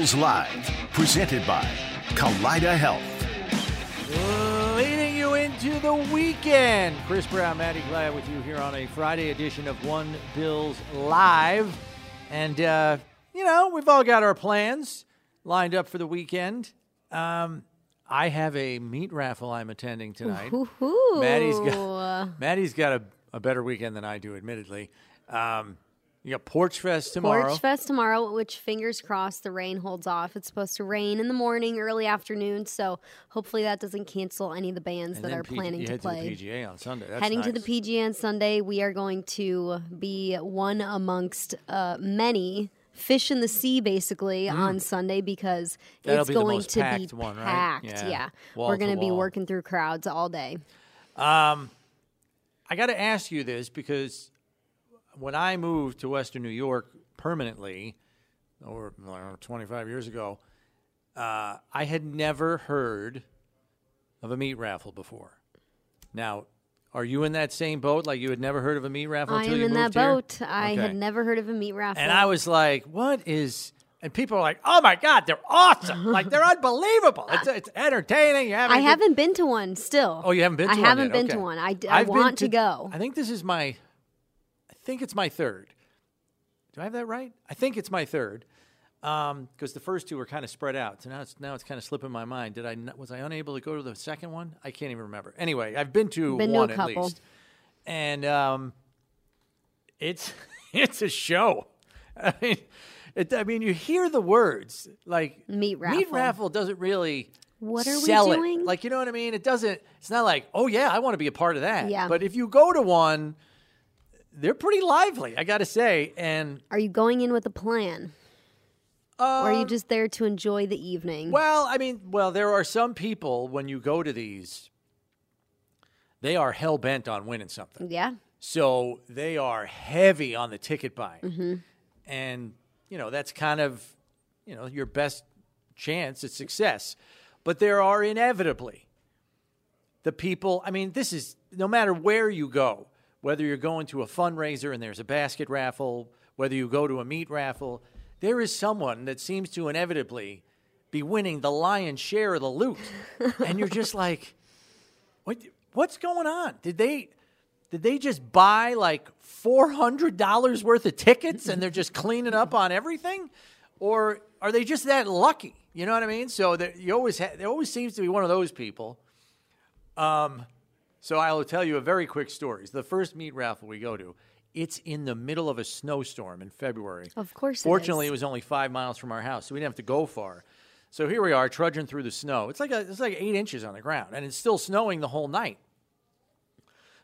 This Bills Live, presented by Kaleida Health. Leading you into the weekend. Chris Brown, Maddy Glab with you here on a Friday edition of One Bills Live. And, uh, you know, we've all got our plans lined up for the weekend. Um, I have a meat raffle I'm attending tonight. Ooh. Maddy's got Maddy's got a, a better weekend than I do, admittedly. Um, you got Porch Fest tomorrow. Porch Fest tomorrow, which fingers crossed the rain holds off. It's supposed to rain in the morning, early afternoon, so hopefully that doesn't cancel any of the bands and that then are PG planning you to head play. to the PGA on Sunday. That's Heading to nice. the PGA on Sunday, we are going to be one amongst uh, many fish in the sea, basically, on Sunday because Mm. That'll it's be the going most to be packed one, right? packed. Yeah. Yeah, Wall we're to going to be wall. working through crowds all day. Um, I got to ask you this because when I moved to Western New York permanently, over know, 25 years ago, uh, I had never heard of a meat raffle before. Now, are you in that same boat? Like you had never heard of a meat raffle I until am you in that here? boat. I Okay. had never heard of a meat raffle. And I was like, "What is?" And people are like, "Oh my god, they're awesome! like they're unbelievable! It's, it's entertaining." You I haven't been to one still. Oh, you haven't been to one? I one haven't yet? been Okay. to one. I, d- I I've been want to, go. I think this is my. I think it's my third. Do I have that right? I think it's my third, because the first two were kind of spread out. So now it's now it's kind of slipping my mind. Did I was I unable to go to the second one? I can't even remember. Anyway, I've been to Been to one at least, and um, it's it's a show. I mean, it, I mean, you hear the words like Meat Meat raffle. raffle doesn't really. What are we sell it. doing? Like you know what I mean? It doesn't. It's not like, oh yeah, I want to be a part of that. Yeah. But if you go to one, they're pretty lively. I got to say, and Are you going in with a plan? or are you just there to enjoy the evening? Um, well, I mean, well, there are some people when you go to these, they are hell bent on winning something. yeah. So they are heavy on the ticket buying. Mm-hmm. And, you know, that's kind of, you know, your best chance at success. But there are inevitably the people, I mean, this is no matter where you go, whether you're going to a fundraiser and there's a basket raffle, whether you go to a meat raffle, there is someone that seems to inevitably be winning the lion's share of the loot. and you're just like, what, what's going on? Did they did they just buy like four hundred dollars worth of tickets and they're just cleaning up on everything, or are they just that lucky? You know what I mean? So there, you always ha- there always seems to be one of those people. Um, so I will tell you a very quick story. The first meat raffle we go to. It's in the middle of a snowstorm in February. Of course Fortunately, is. it was only five miles from our house, so we didn't have to go far. So here we are, trudging through the snow. It's like a, it's like eight inches on the ground, and it's still snowing the whole night.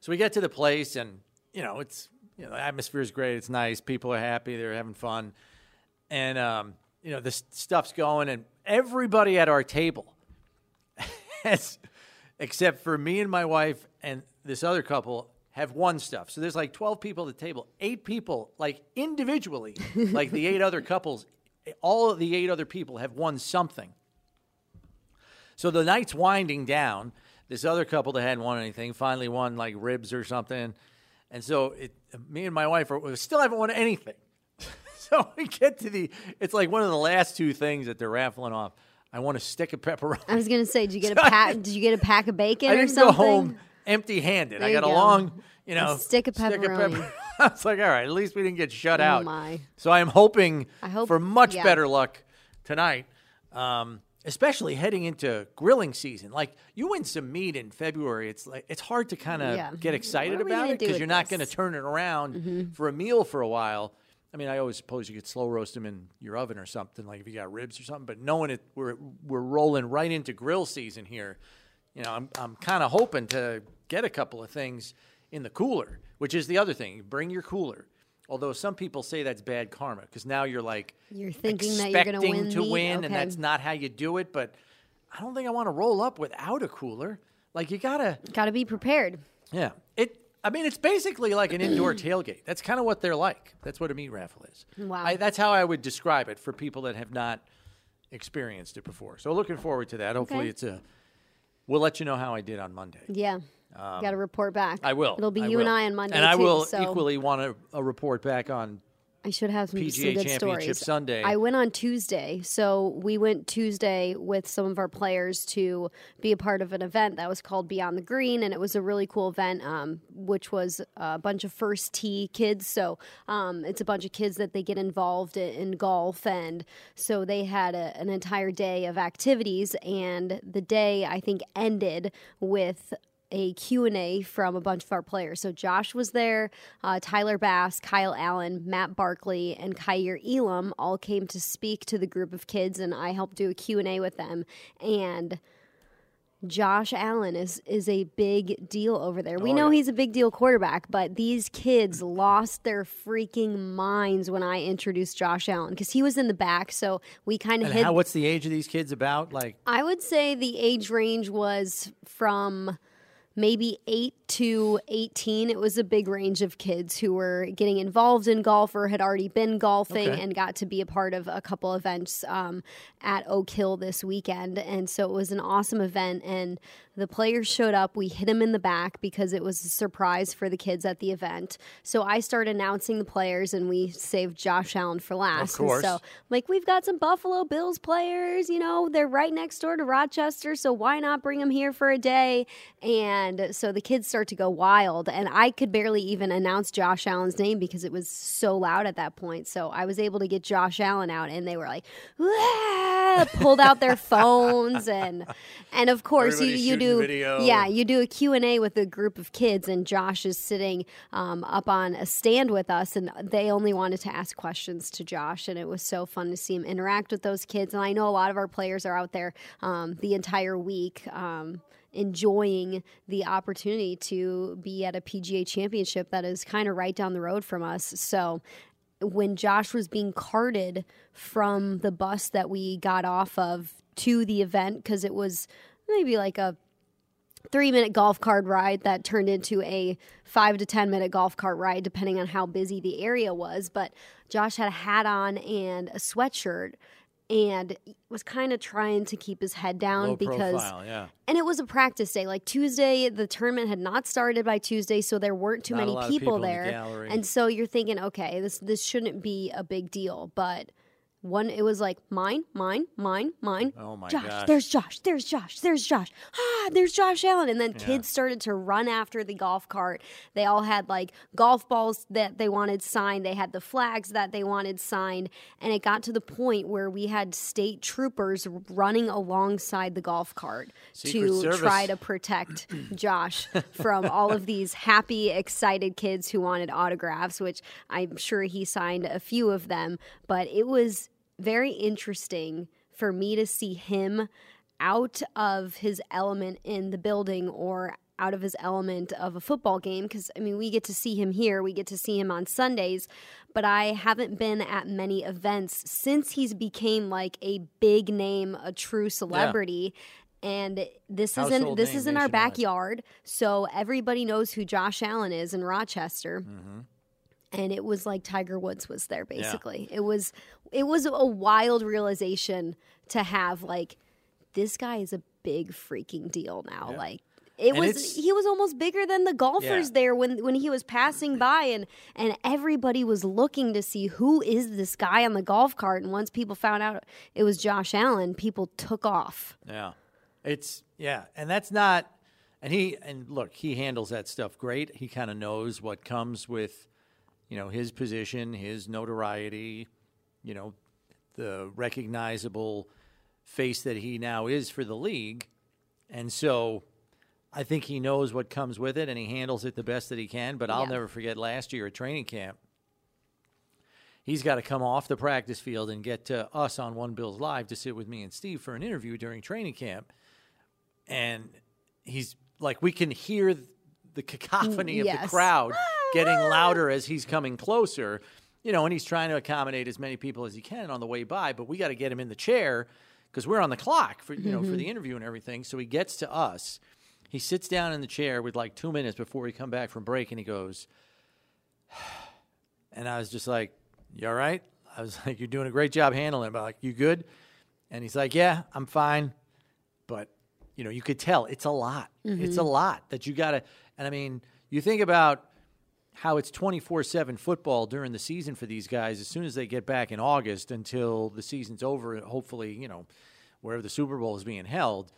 So we get to the place, and you know, it's you know, the atmosphere is great. It's nice. People are happy. They're having fun, and um, you know, this stuff's going, and everybody at our table, has, except for me and my wife and this other couple, have won stuff. So there's like 12 people at the table. Eight people, like individually, like the eight other couples, all of the eight other people have won something. So the night's winding down. This other couple that hadn't won anything finally won like ribs or something. And so it, me and my wife are, still haven't won anything. so we get to the, it's like one of the last two things that they're raffling off. I want a stick of pepperoni. I was gonna say, did you get a pack? did you get a pack of bacon I or didn't something? go home empty handed. I There you got a long, you know, A stick of pepper- pepperoni. I was like, all right, at least we didn't get shut Oh, out. my. So I'm hoping I hope- for much yeah. better luck tonight, um, especially heading into grilling season. Like you win some meat in February, it's like it's hard to kind of Yeah. get excited What are we about it because you're not this? Mm-hmm. going to turn it around for a meal for a while. I mean, I always suppose you could slow roast them in your oven or something, like if you got ribs or something. But knowing it, we're we're rolling right into grill season here. You know, I'm I'm kind of hoping to get a couple of things in the cooler, which is the other thing. Bring your cooler. Although some people say that's bad karma because now you're like You're thinking that you're expecting win to win, and that's not how you do it. But I don't think I want to roll up without a cooler. Like you gotta, Got to be prepared. yeah. It. I mean, it's basically like an indoor tailgate. That's kind of what they're like. That's what a meat raffle is. Wow. I, that's how I would describe it for people that have not experienced it before. So looking forward to that. Hopefully, Okay. it's a. We'll let you know how I did on Monday. Yeah. Got to report back. Um, I will. It'll be I you and. I on Monday and I too, will so equally want a, a report back on I should have some, some good Championship stories. Sunday. I went on Tuesday, so we went Tuesday with some of our players to be a part of an event that was called Beyond the Green, and it was a really cool event, um, which was a bunch of first tee kids. So um, it's a bunch of kids that they get involved in, in golf, and so they had a, an entire day of activities, and the day I think ended with a Q&A from a bunch of our players. So Josh was there, uh, Tyler Bass, Kyle Allen, Matt Barkley, and Kaiir Elam all came to speak to the group of kids, and I helped do a Q&A with them. And Josh Allen is is a big deal over there. We Oh, know yeah. he's a big deal quarterback, but these kids lost their freaking minds when I introduced Josh Allen because he was in the back. So we kind of hid. how, what's the age of these kids about? Like, I would say the age range was from maybe 8 to 18. It was a big range of kids who were getting involved in golf or had already been golfing Okay. and got to be a part of a couple events um, at Oak Hill this weekend. And so it was an awesome event. And the players showed up. We hit them in the back because it was a surprise for the kids at the event. So I started announcing the players and we saved Josh Allen for last. And course. so like we've got some Buffalo Bills players, you know, they're right next door to Rochester, so why not bring them here for a day? And so the kids start to go wild, and I could barely even announce Josh Allen's name because it was so loud at that point. So I was able to get Josh Allen out, and they were like, pulled out their phones, and and of course you, Everybody's you shooting do video. yeah you do a Q&A with a group of kids and Josh is sitting um, up on a stand with us and they only wanted to ask questions to Josh and it was so fun to see him interact with those kids and I know a lot of our players are out there um, the entire week um, enjoying the opportunity to be at a PGA championship that is kind of right down the road from us so when Josh was being carted from the bus that we got off of to the event because it was maybe like a three minute golf cart ride that turned into a five to 10 minute golf cart ride, depending on how busy the area was. But Josh had a hat on and a sweatshirt and was kind of trying to keep his head down low because profile, yeah. and it was a practice day. Like Tuesday, the tournament had not started by Tuesday, so there weren't too Not many people, people in the there. And so you're thinking, okay, this this shouldn't be a big deal, but one it was like mine, mine, mine, mine. Oh my Josh, gosh. there's Josh, there's Josh, there's Josh. Ah, there's Josh Allen. And then kids started to run after the golf cart. They all had like golf balls that they wanted signed. They had the flags that they wanted signed. And it got to the point where we had state troopers running alongside the golf cart Secret to Service. try to protect Josh from all of these happy, excited kids who wanted autographs, which I'm sure he signed a few of them. But it was very interesting for me to see him out of his element in the building or out of his element of a football game because I mean we get to see him here we get to see him on Sundays but I haven't been at many events since he's became like a big name a true celebrity and this isn't this is in our backyard so everybody knows who Josh Allen is in Rochester Mm-hmm. and it was like Tiger Woods was there basically. It was it was a wild realization to have like this guy is a big freaking deal now. Like it And was he was almost bigger than the golfers Yeah. there when when he was passing by and and everybody was looking to see who is this guy on the golf cart and once people found out it was Josh Allen, people took off. Yeah. It's yeah, and that's not and he and look, he handles that stuff great. He kind of knows what comes with you know, his position, his notoriety, you know, the recognizable face that he now is for the league. And so I think he knows what comes with it and he handles it the best that he can, but I'll Yeah. never forget last year at training camp he's got to come off the practice field and get to us on One Bills Live to sit with me and Steve for an interview during training camp. And he's like, we can hear the cacophony of the crowd getting louder as he's coming closer. You know, and he's trying to accommodate as many people as he can on the way by, but we got to get him in the chair because we're on the clock for you know for mm-hmm. the interview and everything. So he gets to us. He sits down in the chair with like two minutes before we come back from break, and he goes, and I was just like, "You all right?" I was like, "You're doing a great job handling it." But like, "You good?" And he's like, "Yeah, I'm fine." But you know, you could tell it's a lot. It's a mm-hmm. lot that you got to. And I mean, you think about how it's 24 7 football during the season for these guys as soon as they get back in August until the season's over, hopefully, you know, wherever the Super Bowl is being held.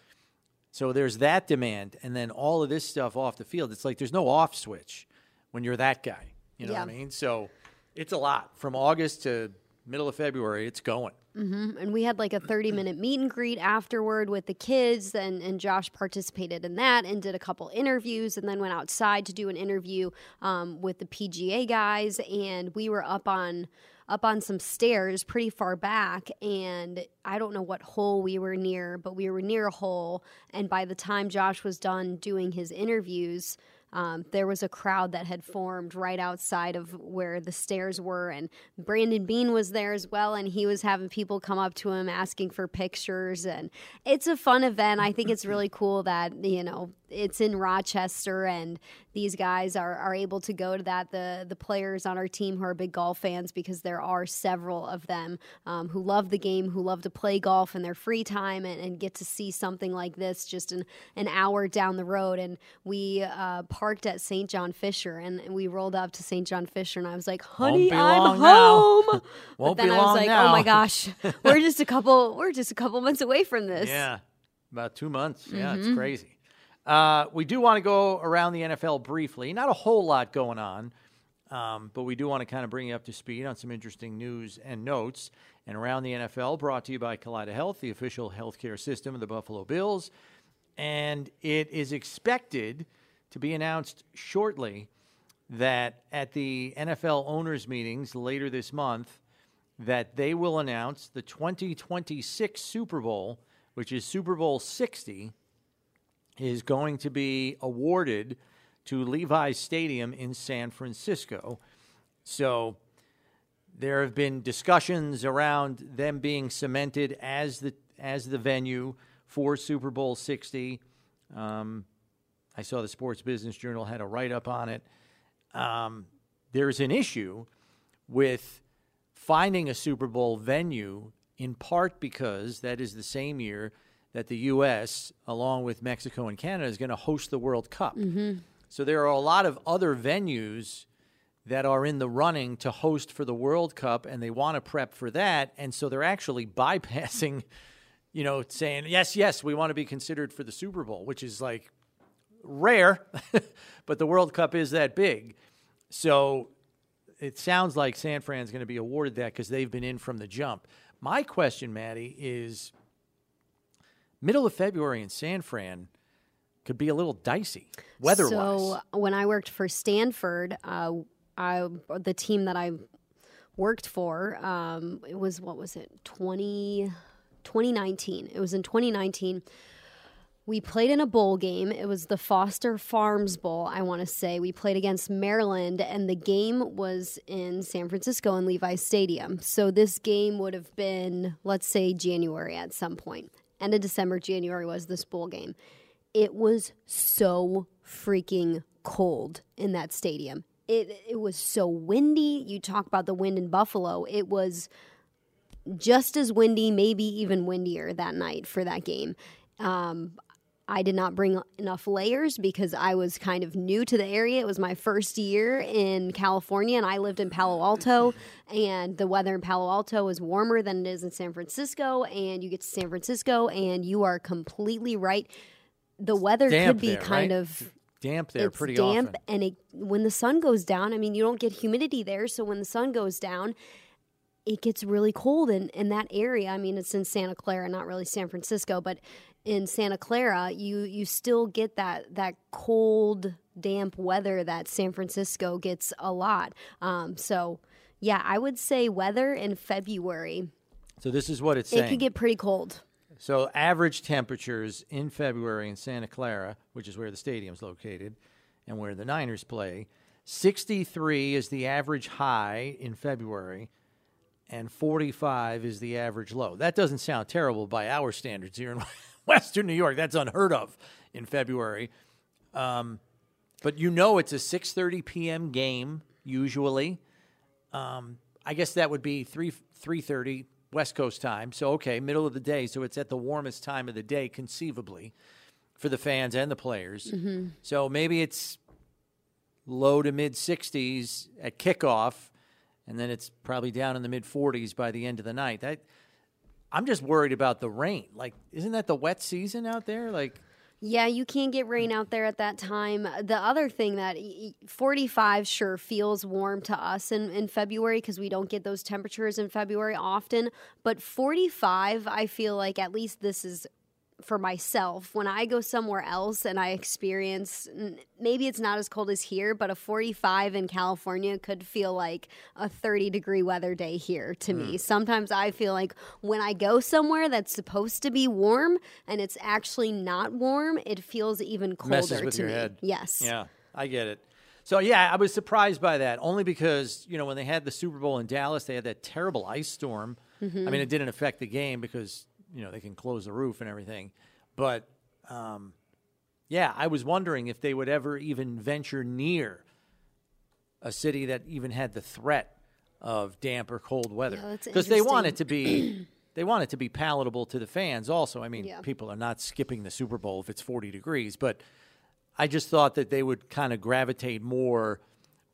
So there's that demand. And then all of this stuff off the field. It's like there's no off switch when you're that guy. You know Yeah. what I mean? So it's a lot. From August to middle of February, it's going. And we had like a 30 minute meet and greet afterward with the kids and, and josh participated in that and did a couple interviews and then went outside to do an interview um, with the pga guys and we were up on up on some stairs pretty far back and i don't know what hole we were near but we were near a hole and by the time josh was done doing his interviews um, there was a crowd that had formed right outside of where the stairs were, and Brandon Beane was there as well, and he was having people come up to him asking for pictures, and it's a fun event. I think it's really cool that you know it's in Rochester, and these guys are, are able to go to that. The the players on our team who are big golf fans, because there are several of them um, who love the game, who love to play golf in their free time, and, and get to see something like this just an, an hour down the road. And we uh, parked at St. John Fisher, and we rolled up to St. John Fisher, and I was like, "Honey, I'm now. home." Won't but then be I was like, now. "Oh my gosh, we're just a couple, we're just a couple months away from this." Yeah, about two months. Yeah, Mm-hmm. it's crazy. Uh, we do want to go around the NFL briefly. Not a whole lot going on, um, but we do want to kind of bring you up to speed on some interesting news and notes. And around the NFL, brought to you by Kaleida Health, the official healthcare system of the Buffalo Bills. And it is expected to be announced shortly that at the NFL owners' meetings later this month, that they will announce the 2026 Super Bowl, which is Super Bowl 60, is going to be awarded to Levi's Stadium in San Francisco. So there have been discussions around them being cemented as the as the venue for Super Bowl 60. Um, I saw the Sports Business Journal had a write up on it. Um, there's an issue with finding a Super Bowl venue, in part because that is the same year that the U.S., along with Mexico and Canada, is going to host the World Cup. So there are a lot of other venues that are in the running to host for the World Cup, and they want to prep for that. And so they're actually bypassing, you know, saying, yes, yes, we want to be considered for the Super Bowl, which is like rare, but the World Cup is that big. So it sounds like San Fran's going to be awarded that because they've been in from the jump. My question, Maddy, is middle of February in San Fran could be a little dicey weather-wise. So when I worked for Stanford, uh, I the team that I worked for, um, it was what was it 20, 2019. It was in 2019. We played in a bowl game. It was the Foster Farms Bowl, I want to say. We played against Maryland, and the game was in San Francisco in Levi's Stadium. So this game would have been, let's say, January at some point. End of December, January was this bowl game. It was so freaking cold in that stadium. It, it was so windy. You talk about the wind in Buffalo. It was just as windy, maybe even windier that night for that game. Um, I did not bring enough layers because I was kind of new to the area. It was my first year in California, and I lived in Palo Alto. And the weather in Palo Alto is warmer than it is in San Francisco. And you get to San Francisco, and you are completely right. The weather damp could be there, kind right? of damp there it's pretty damp often. and it, when the sun goes down i mean you don't get humidity there so when the sun goes down it gets really cold in, in that area i mean it's in santa clara not really san francisco but in santa clara you you still get that that cold damp weather that san francisco gets a lot um, so yeah i would say weather in february So this is what it's it saying. could get pretty cold So average temperatures in February in Santa Clara, which is where the stadium's located and where the Niners play, 63 is the average high in February and 45 is the average low. That doesn't sound terrible by our standards here in Western New York. That's unheard of in February. Um, but you know it's a 6:30 p.m. game usually. Um, I guess that would be 3 3:30 West Coast time. So okay, middle of the day, so it's at the warmest time of the day conceivably for the fans and the players. So maybe it's low to mid 60s at kickoff, and then it's probably down in the mid 40s by the end of the night. That I'm just worried about the rain. Like, isn't that the wet season out there? Like, Yeah, you can't get rain out there at that time. The other thing that y- y- 45 sure feels warm to us in, in February because we don't get those temperatures in February often. But 45, I feel like at least this is for myself. When I go somewhere else and I experience, maybe it's not as cold as here, but a 45 in California could feel like a 30 degree weather day here to me. Sometimes I feel like when I go somewhere that's supposed to be warm and it's actually not warm, it feels even colder messes with to your me. head. Yes. Yeah, I get it. So yeah, I was surprised by that only because you know when they had the Super Bowl in Dallas, they had that terrible ice storm. Mm-hmm. I mean, it didn't affect the game because you know they can close the roof and everything, but um, yeah, I was wondering if they would ever even venture near a city that even had the threat of damp or cold weather. Yeah, because they want it to be they want it to be palatable to the fans also. I mean Yeah. people are not skipping the super bowl if it's 40 degrees but i just thought that they would kind of gravitate more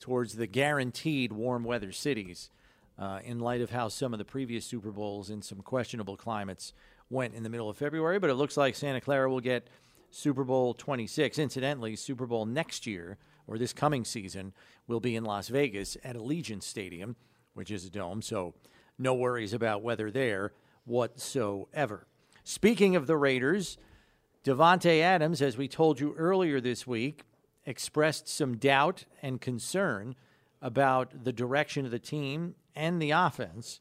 towards the guaranteed warm weather cities uh, in light of how some of the previous super bowls in some questionable climates went in the middle of february but it looks like santa clara will get super bowl 26 incidentally super bowl next year or this coming season will be in las vegas at allegiant stadium which is a dome so no worries about weather there whatsoever. Speaking of the Raiders, Davante Adams, as we told you earlier this week, expressed some doubt and concern about the direction of the team and the offense.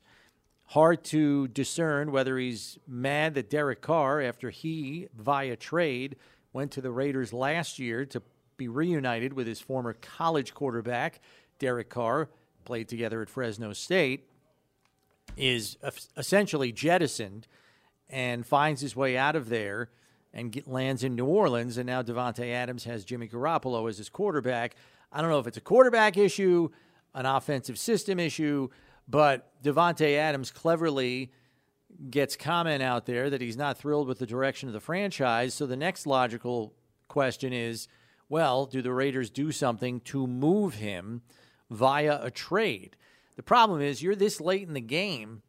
Hard to discern whether he's mad that Derek Carr, after he, via trade, went to the Raiders last year to be reunited with his former college quarterback, Derek Carr, played together at Fresno State, is essentially jettisoned and finds his way out of there and get, lands in New Orleans. And now Davante Adams has Jimmy Garoppolo as his quarterback. I don't know if it's a quarterback issue, an offensive system issue, but Davante Adams cleverly gets comment out there that he's not thrilled with the direction of the franchise. So the next logical question is well, do the Raiders do something to move him via a trade? The problem is you're this late in the game.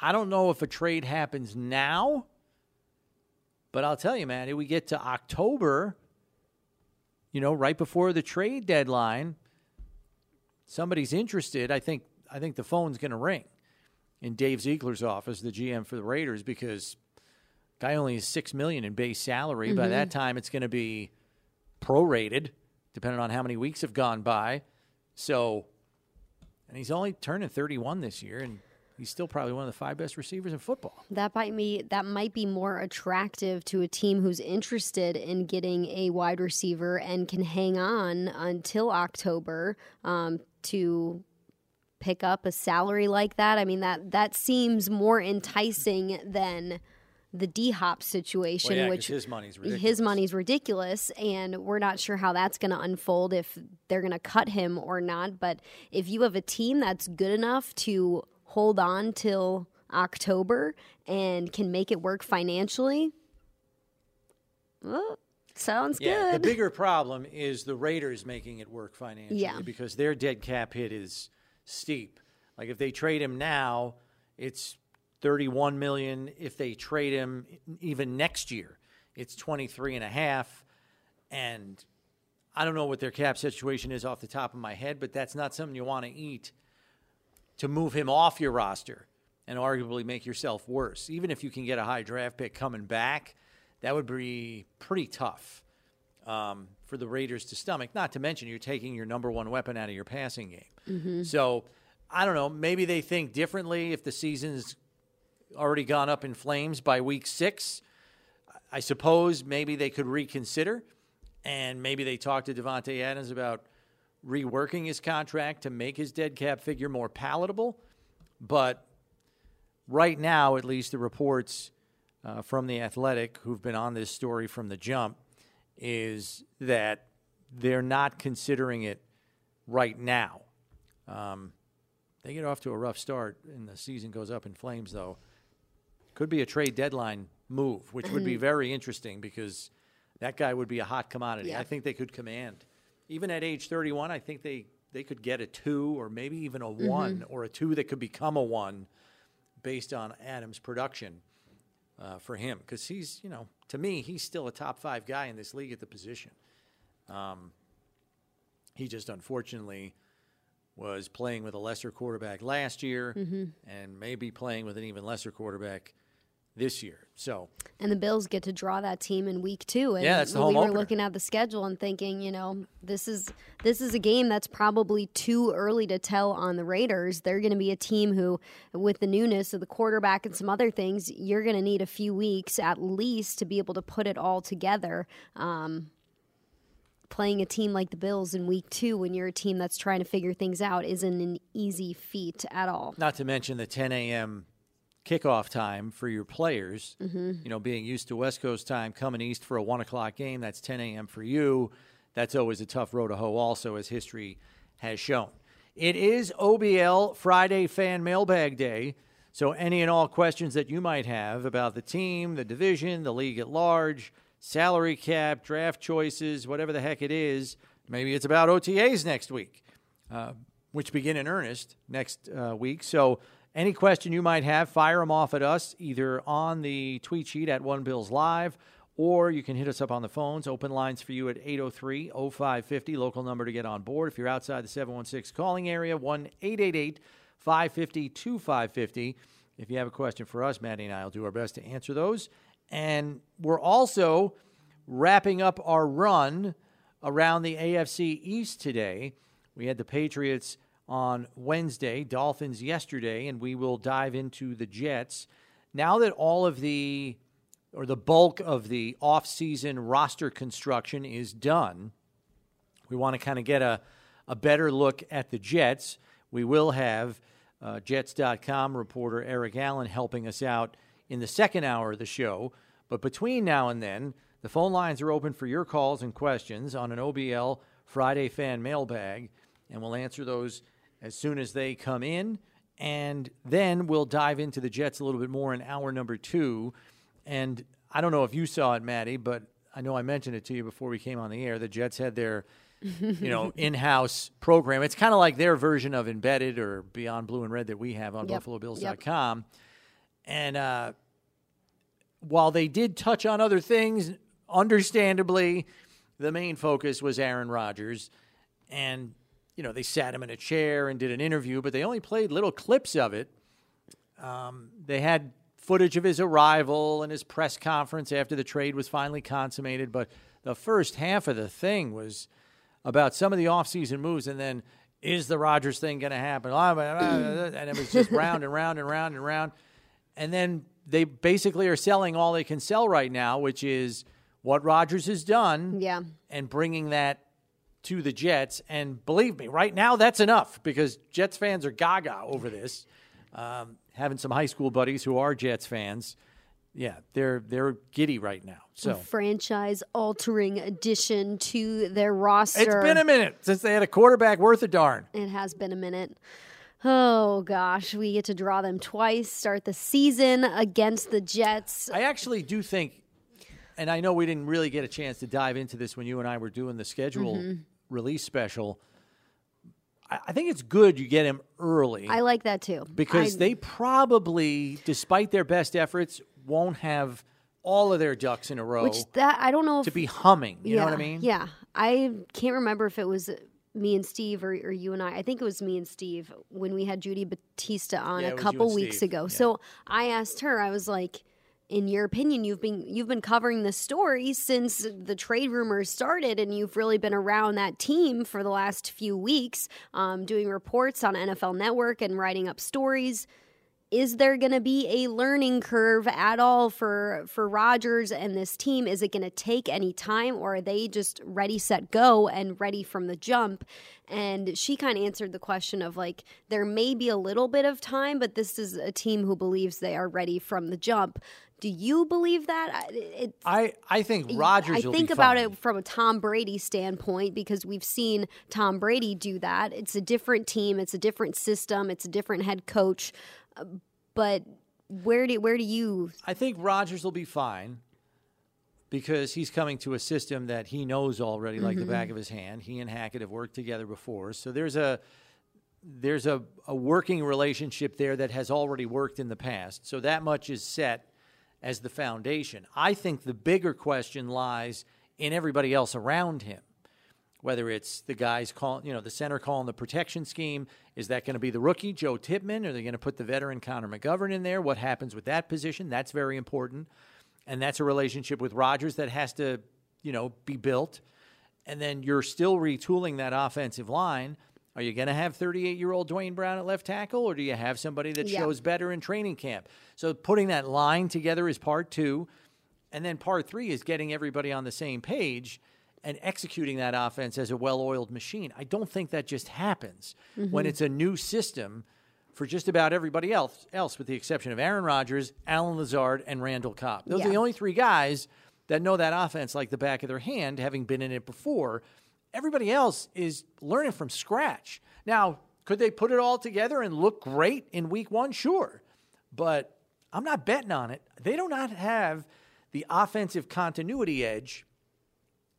I don't know if a trade happens now, but I'll tell you, man, if we get to October, you know, right before the trade deadline, somebody's interested, I think I think the phone's going to ring in Dave Ziegler's office, the GM for the Raiders, because guy only has six million in base salary. By that mm-hmm. time, it's going to be prorated, depending on how many weeks have gone by. So, and he's only turning 31 this year, and he's still probably one of the five best receivers in football. That might be that might be more attractive to a team who's interested in getting a wide receiver and can hang on until October um, to pick up a salary like that. I mean that that seems more enticing than the D Hop situation, Well, yeah, which his money's ridiculous. his money's ridiculous, and we're not sure how that's going to unfold if they're going to cut him or not. But if you have a team that's good enough to hold on till October and can make it work financially, well, sounds Yeah, the bigger problem is the Raiders making it work financially Yeah. because their dead cap hit is steep. Like if they trade him now, it's 31 million. If they trade him even next year, it's 23 and a half and I don't know what their cap situation is off the top of my head, but that's not something you want to eat to move him off your roster and arguably make yourself worse. Even if you can get a high draft pick coming back, that would be pretty tough um, for the Raiders to stomach. Not to mention, you're taking your number one weapon out of your passing game. So I don't know. Maybe they think differently if the season's already gone up in flames by week six. I suppose maybe they could reconsider, and maybe they talk to Davante Adams about reworking his contract to make his dead cap figure more palatable. But right now, at least, the reports uh, from the Athletic, who've been on this story from the jump, is that they're not considering it right now. Um, they get off to a rough start, and the season goes up in flames, though. Could be a trade deadline move, which would be very interesting because that guy would be a hot commodity. Yeah. I think they could command even at age 31, I think they they could get a two or maybe even a one or a two that could become a one based on Adams' production uh, for him. Because he's you know to me he's still a top five guy in this league at the position. Um, he just unfortunately was playing with a lesser quarterback last year and maybe playing with an even lesser quarterback this year. So And the Bills get to draw that team in week two. And Yeah, that's the we home were opener. looking at the schedule and thinking, you know, this is this is a game that's probably too early to tell on the Raiders. They're going to be a team who, with the newness of the quarterback and some other things, you're going to need a few weeks at least to be able to put it all together. Um, playing a team like the Bills in week two when you're a team that's trying to figure things out isn't an easy feat at all. Not to mention the 10 a.m. kickoff time for your players. You know, being used to West Coast time, coming east for a one o'clock game, that's 10 a.m. for you. That's always a tough road to hoe, also, as history has shown. It is OBL Friday Fan Mailbag Day. So, any and all questions that you might have about the team, the division, the league at large, salary cap, draft choices, whatever the heck it is, maybe it's about OTAs next week uh, which begin in earnest next uh, week. So, any question you might have, fire them off at us either on the tweet sheet at One Bills Live, or you can hit us up on the phones. Open lines for you at 803 0550, local number to get on board. If you're outside the 716 calling area, 1 888 550 2550. If you have a question for us, Maddy and I will do our best to answer those. And we're also wrapping up our run around the AFC East today. We had the Patriots on Wednesday, Dolphins yesterday, and we will dive into the Jets. Now that all of the or the bulk of the offseason roster construction is done, we want to kind of get a, a better look at the Jets. We will have uh, Jets.com reporter Eric Allen helping us out in the second hour of the show. But between now and then, the phone lines are open for your calls and questions on an OBL Friday fan mailbag, and we'll answer those as soon as they come in. And then we'll dive into the Jets a little bit more in hour number two. And I don't know if you saw it, Maddy, but I know I mentioned it to you before we came on the air. The Jets had their, you know, in-house program. It's kind of like their version of Embedded or Beyond Blue and Red that we have on Yep. BuffaloBills.com. And uh, while they did touch on other things, understandably, the main focus was Aaron Rodgers. And, you know, they sat him in a chair and did an interview, but they only played little clips of it. Um, they had footage of his arrival and his press conference after the trade was finally consummated, but the first half of the thing was about some of the offseason moves and then is the Rodgers thing going to happen? And it was just round and round and round and round. And then they basically are selling all they can sell right now, which is what Rodgers has done Yeah. and bringing that to the Jets. And believe me, right now that's enough because Jets fans are gaga over this. Um, having some high school buddies who are Jets fans, yeah, they're they're giddy right now. So franchise altering addition to their roster. it's been a minute since they had a quarterback worth a darn. It has been a minute. Oh gosh, we get to draw them twice. Start the season against the Jets. I actually do think, and I know we didn't really get a chance to dive into this when you and I were doing the schedule Mm-hmm. Release special. I, think it's good you get him early. I like that too because I- they probably, despite their best efforts, won't have all of their ducks in a row which that I don't know if to be humming. You yeah, know what I mean? Yeah, I can't remember if it was me and Steve or, or you and I. I think it was me and Steve when we had Judy Battista on Yeah, a couple weeks Steve. ago. Yeah. So I asked her. I was like. In your opinion, you've been you've been covering this story since the trade rumors started, and you've really been around that team for the last few weeks, um, doing reports on NFL Network and writing up stories is there going to be a learning curve at all for for Rodgers and this team? Is it going to take any time, or are they just ready, set, go, and ready from the jump? And she kind of answered the question of like there may be a little bit of time, but this is a team who believes they are ready from the jump. Do you believe that? I- I, I think Rodgers. I will think be about fine. it from a Tom Brady standpoint because we've seen Tom Brady do that. It's a different team, it's a different system, it's a different head coach. But where do where do you? I think Rodgers will be fine because he's coming to a system that he knows already like the back mm-hmm. of his hand. He and Hackett have worked together before. So there's a there's a, a working relationship there that has already worked in the past. So that much is set as the foundation. I think the bigger question lies in everybody else around him. Whether it's the guys calling, you know, the center calling the protection scheme, is that going to be the rookie Joe Tippmann? Are they going to put the veteran Connor McGovern in there? What happens with that position? That's very important, and that's a relationship with Rodgers that has to, you know, be built. And then you're still retooling that offensive line. Are you going to have 38 year old Duane Brown at left tackle, or do you have somebody that Yeah. shows better in training camp? So putting that line together is part two. And then part three is getting everybody on the same page and executing that offense as a well oiled machine. I don't think that just happens when mm-hmm. it's a new system for just about everybody else, else with the exception of Aaron Rodgers, Allen Lazard, and Randall Cobb. Those are the only three guys that know that offense like the back of their hand, having been in it before. Everybody else is learning from scratch. Now, could they put it all together and look great in week one? Sure. But I'm not betting on it. They do not have the offensive continuity edge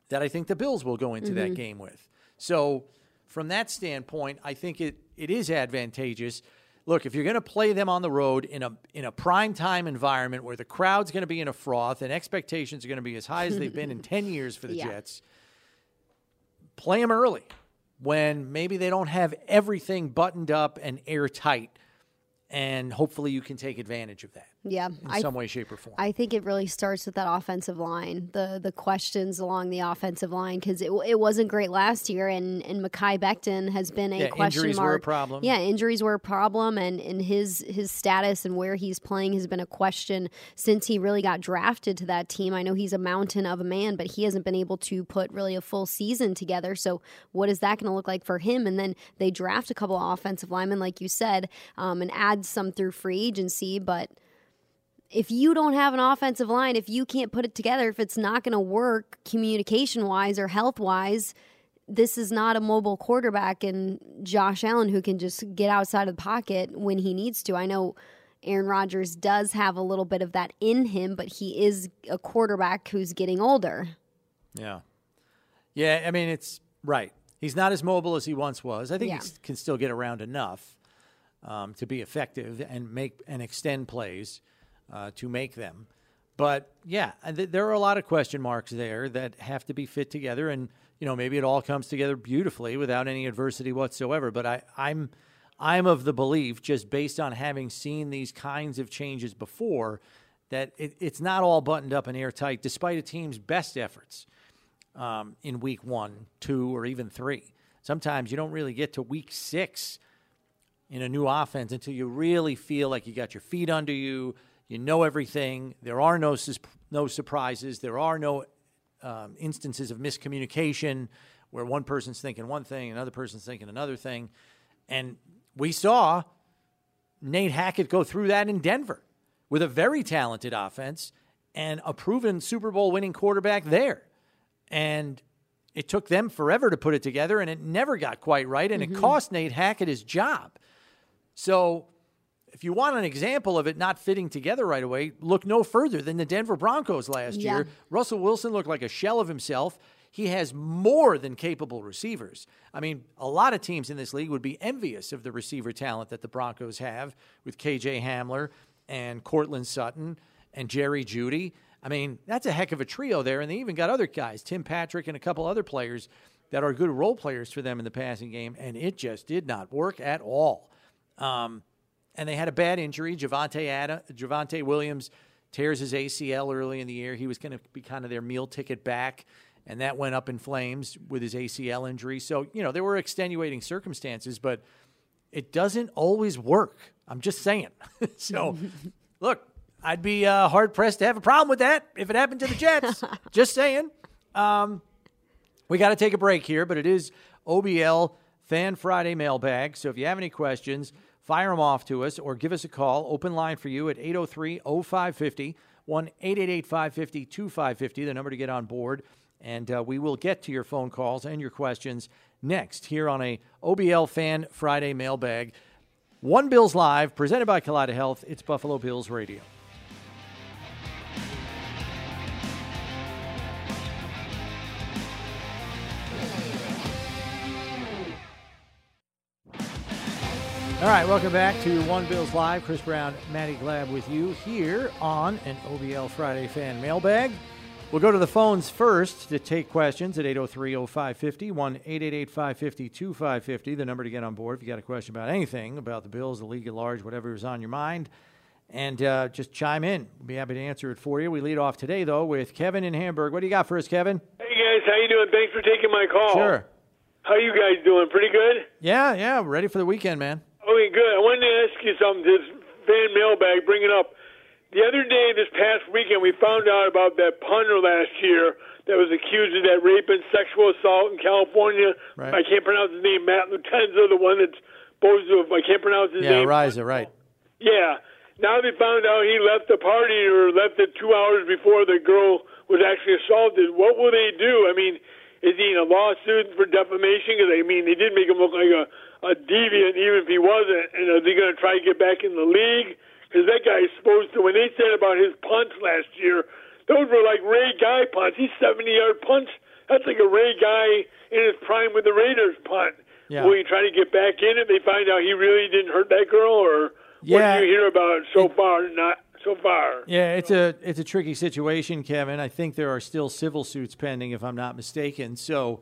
that I think the Bills will go into that mm-hmm. game with. So, from that standpoint, I think it, it is advantageous. Look, if you're going to play them on the road in a in a prime time environment where the crowd's going to be in a froth and expectations are going to be as high as they've been in 10 years for the Yeah. Jets, play them early when maybe they don't have everything buttoned up and airtight and hopefully you can take advantage of that Yeah, in I some way shape or form. I think it really starts with that offensive line, the the questions along the offensive line because it, it wasn't great last year, and and Mekhi Becton has been a Yeah, question injuries mark. were a problem. Yeah, injuries were a problem, and and his his status and where he's playing has been a question since he really got drafted to that team. I know he's a mountain of a man, but he hasn't been able to put really a full season together. So what is that going to look like for him? And then they draft a couple of offensive linemen, like you said, um, and add some through free agency, but if you don't have an offensive line, if you can't put it together, if it's not going to work communication wise or health wise, this is not a mobile quarterback and Josh Allen who can just get outside of the pocket when he needs to. I know Aaron Rodgers does have a little bit of that in him, but he is a quarterback who's getting older. Yeah. Yeah, I mean, it's right. He's not as mobile as he once was. I think Yeah. he can still get around enough um, to be effective and make and extend plays uh, to make them. But yeah, th- there are a lot of question marks there that have to be fit together, and you know maybe it all comes together beautifully without any adversity whatsoever. But I, I'm I'm of the belief, just based on having seen these kinds of changes before, that it, it's not all buttoned up and airtight, despite a team's best efforts um, in week one, two, or even three. Sometimes you don't really get to week six in a new offense until you really feel like you got your feet under you. You know everything. There are no no surprises. There are no um, instances of miscommunication where one person's thinking one thing, another person's thinking another thing, and we saw Nate Hackett go through that in Denver with a very talented offense and a proven Super Bowl winning quarterback there. And it took them forever to put it together, and it never got quite right, and it cost Nate Hackett his job. So, if you want an example of it not fitting together right away, look no further than the Denver Broncos last Yeah. year. Russell Wilson looked like a shell of himself. He has more than capable receivers. I mean, a lot of teams in this league would be envious of the receiver talent that the Broncos have with KJ Hamler and Courtland Sutton and Jerry Jeudy. I mean, that's a heck of a trio there. And they even got other guys, Tim Patrick and a couple other players that are good role players for them in the passing game. And it just did not work at all. Um, and they had a bad injury. Javante Adam, Javonte Williams tears his ACL early in the year. He was going to be kind of their meal ticket back, and that went up in flames with his ACL injury. So you know there were extenuating circumstances, but it doesn't always work. I'm just saying. so look, I'd be uh, hard pressed to have a problem with that if it happened to the Jets. just saying. Um, we got to take a break here, but it is OBL Fan Friday mailbag. So if you have any questions, fire them off to us or give us a call. Open line for you at 803 0550, 1 888 550 2550, the number to get on board. And uh, we will get to your phone calls and your questions next here on a OBL Fan Friday mailbag. One Bills Live, presented by Kaleida Health. It's Buffalo Bills Radio. All right, welcome back to One Bills Live. Chris Brown, Maddy Glab with you here on an OBL Friday fan mailbag. We'll go to the phones first to take questions at 803-0550, 1-888-550-2550, the number to get on board if you got a question about anything, about the Bills, the league at large, whatever is on your mind. And uh, just chime in. We'll be happy to answer it for you. We lead off today, though, with Kevin in Hamburg. What do you got for us, Kevin? Hey, guys. How you doing? Thanks for taking my call. Sure. How you guys doing? Pretty good? Yeah, yeah. Ready for the weekend, man. Okay, good. I wanted to ask you something. This fan mailbag, bring it up. The other day, this past weekend, we found out about that punter last year that was accused of that rape and sexual assault in California. Right. I can't pronounce his name. Matt Lutenzo, the one that's supposed to. I can't pronounce his Yeah, name. Yeah, Riza, right. Yeah. Now they found out he left the party or left it two hours before the girl was actually assaulted. What will they do? I mean, is he in a lawsuit for defamation? Because I mean, they did make him look like a, a deviant, even if he wasn't. And are they going to try to get back in the league? Because that guy is supposed to. When they said about his punts last year, those were like Ray Guy punts. He's seventy-yard punts. That's like a Ray Guy in his prime with the Raiders punt. Yeah. Will he try to get back in if they find out he really didn't hurt that girl, or Yeah. what do you hear about it so far? Not so far. Yeah, it's a it's a tricky situation, Kevin. I think there are still civil suits pending, if I'm not mistaken. So,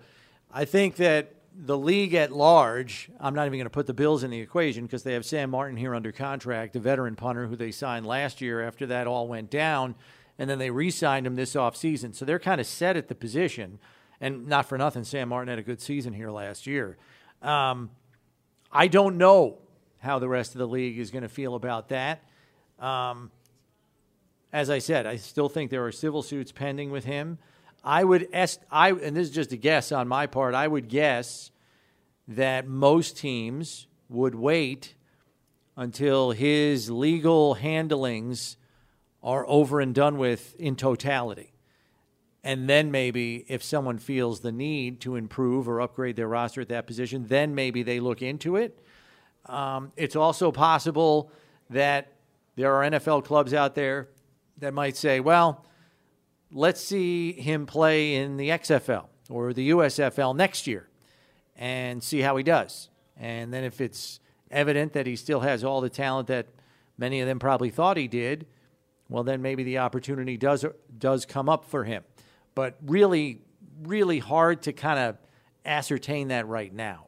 I think that the league at large, I'm not even going to put the Bills in the equation because they have Sam Martin here under contract, a veteran punter who they signed last year after that all went down, and then they re-signed him this offseason. So they're kind of set at the position. And not for nothing, Sam Martin had a good season here last year. Um, I don't know how the rest of the league is going to feel about that. Um, as I said, I still think there are civil suits pending with him. I would est- I and this is just a guess on my part. I would guess that most teams would wait until his legal handlings are over and done with in totality. And then maybe if someone feels the need to improve or upgrade their roster at that position, then maybe they look into it. Um, it's also possible that there are NFL clubs out there that might say, well, let's see him play in the XFL or the USFL next year and see how he does. And then if it's evident that he still has all the talent that many of them probably thought he did, well, then maybe the opportunity does does come up for him. But really, really hard to kind of ascertain that right now.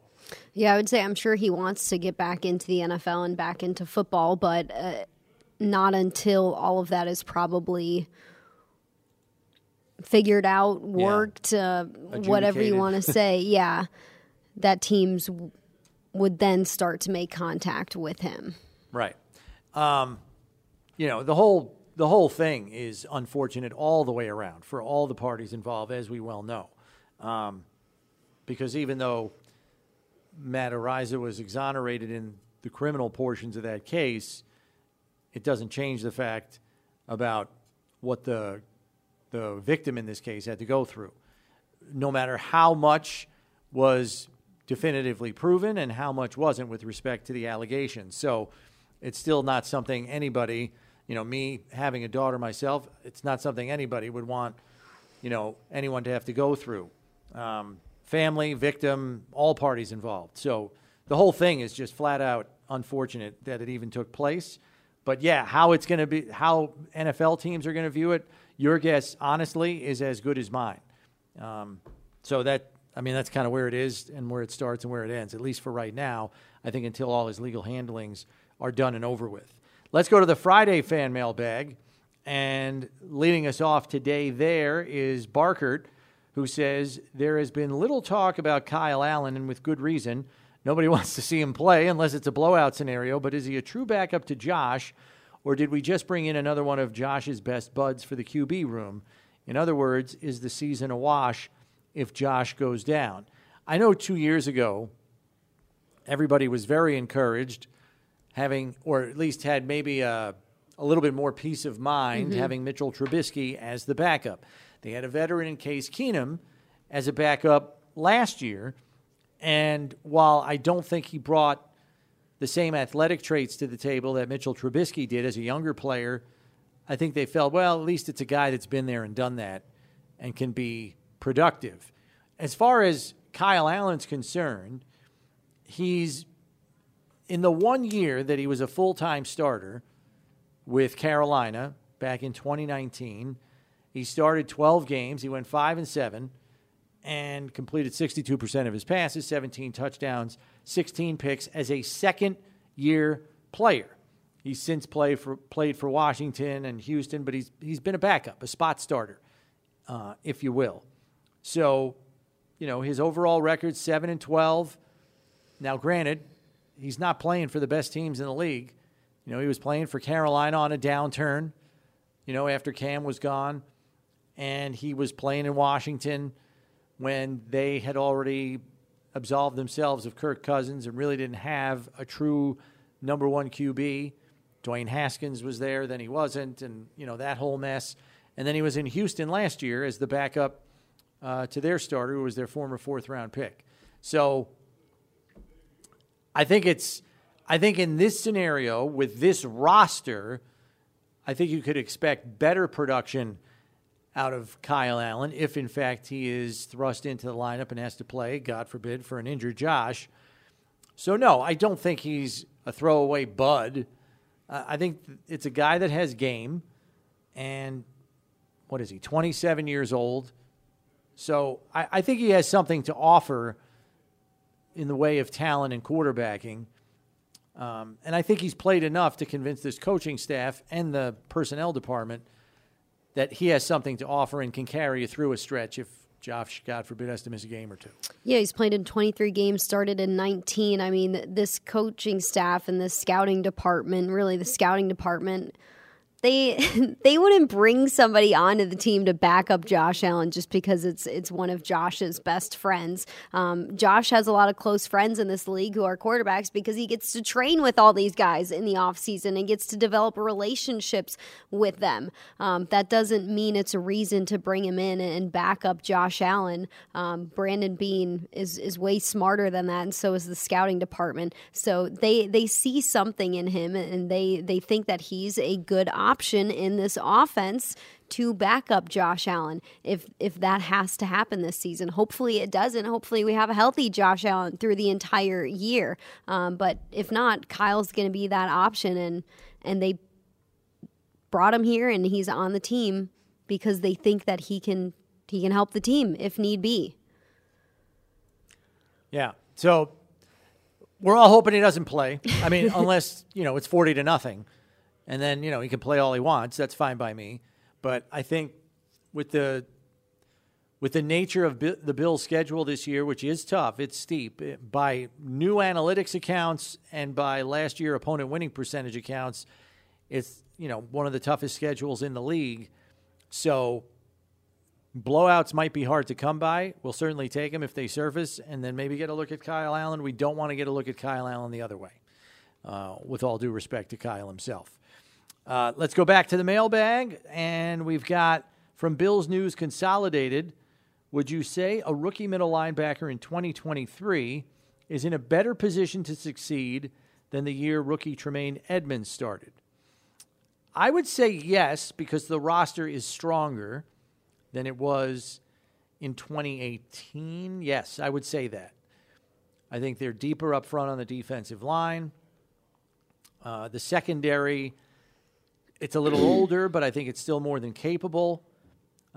Yeah, I would say I'm sure he wants to get back into the NFL and back into football, but uh, not until all of that is probably figured out, worked, uh, whatever you want to say. yeah, that teams w- would then start to make contact with him. Right. Um, you know, the whole the whole thing is unfortunate all the way around for all the parties involved, as we well know. Um, because even though Matt Araiza was exonerated in the criminal portions of that case, it doesn't change the fact about what the the victim in this case had to go through. No matter how much was definitively proven and how much wasn't with respect to the allegations. So it's still not something anybody, you know, me having a daughter myself, it's not something anybody would want, you know, anyone to have to go through. Um, family, victim, all parties involved. So the whole thing is just flat out unfortunate that it even took place. But yeah, how it's going to be, how NFL teams are going to view it, your guess, honestly, is as good as mine. Um, so that, I mean, that's kind of where it is and where it starts and where it ends, at least for right now. I think until all his legal handlings are done and over with. Let's go to the Friday fan mail bag. And leading us off today there is Barkert, who says there has been little talk about Kyle Allen, and with good reason. Nobody wants to see him play unless it's a blowout scenario, but is he a true backup to Josh, or did we just bring in another one of Josh's best buds for the QB room? In other words, is the season a wash if Josh goes down? I know two years ago, everybody was very encouraged, having, or at least had maybe a, a little bit more peace of mind mm-hmm. having Mitchell Trubisky as the backup. They had a veteran in Case Keenum as a backup last year. And while I don't think he brought the same athletic traits to the table that Mitchell Trubisky did as a younger player, I think they felt, well, at least it's a guy that's been there and done that and can be productive. As far as Kyle Allen's concerned, he's in the one year that he was a full time starter with Carolina back in 2019, he started 12 games. He went 5 and 7 and completed 62% of his passes, 17 touchdowns, 16 picks as a second year player. He's since played for, played for Washington and Houston, but he's, he's been a backup, a spot starter, uh, if you will. So, you know, his overall record 7 and 12. Now, granted, he's not playing for the best teams in the league. You know, he was playing for Carolina on a downturn, you know, after Cam was gone. And he was playing in Washington when they had already absolved themselves of Kirk Cousins and really didn't have a true number one QB. Dwayne Haskins was there, then he wasn't, and you know that whole mess. And then he was in Houston last year as the backup uh, to their starter, who was their former fourth round pick. So I think it's, I think in this scenario with this roster, I think you could expect better production out of Kyle Allen if, in fact, he is thrust into the lineup and has to play, God forbid, for an injured Josh. So, no, I don't think he's a throwaway bud. Uh, I think it's a guy that has game, and what is he, 27 years old? So, I, I think he has something to offer in the way of talent and quarterbacking. Um, and I think he's played enough to convince this coaching staff and the personnel department that he has something to offer and can carry you through a stretch if Josh, God forbid, has to miss a game or two. Yeah, he's played in 23 games, started in 19. I mean, this coaching staff and this scouting department, really the scouting department, they they wouldn't bring somebody onto the team to back up Josh Allen just because it's it's one of Josh's best friends. Um, Josh has a lot of close friends in this league who are quarterbacks because he gets to train with all these guys in the offseason and gets to develop relationships with them. Um, that doesn't mean it's a reason to bring him in and back up Josh Allen. Um, Brandon Beane is is way smarter than that, and so is the scouting department. So they they see something in him, and they they think that he's a good option option in this offense to back up Josh Allen if if that has to happen this season. Hopefully it doesn't. Hopefully we have a healthy Josh Allen through the entire year. Um, but if not, Kyle's going to be that option, and and they brought him here, and he's on the team because they think that he can he can help the team if need be. Yeah. So we're all hoping he doesn't play. I mean, unless you know it's forty to nothing and then you know he can play all he wants. That's fine by me. But I think with the with the nature of the Bills' schedule this year, which is tough, it's steep eh, by new analytics accounts and by last year opponent winning percentage accounts. It's you know one of the toughest schedules in the league. So blowouts might be hard to come by. We'll certainly take them if they surface, and then maybe get a look at Kyle Allen. We don't want to get a look at Kyle Allen the other way. Uh, with all due respect to Kyle himself. Uh, let's go back to the mailbag, and we've got from Bills News Consolidated. Would you say a rookie middle linebacker in 2023 is in a better position to succeed than the year rookie Tremaine Edmunds started? I would say yes, because the roster is stronger than it was in 2018. Yes, I would say that. I think they're deeper up front on the defensive line. Uh, the secondary it's a little older, but I think it's still more than capable.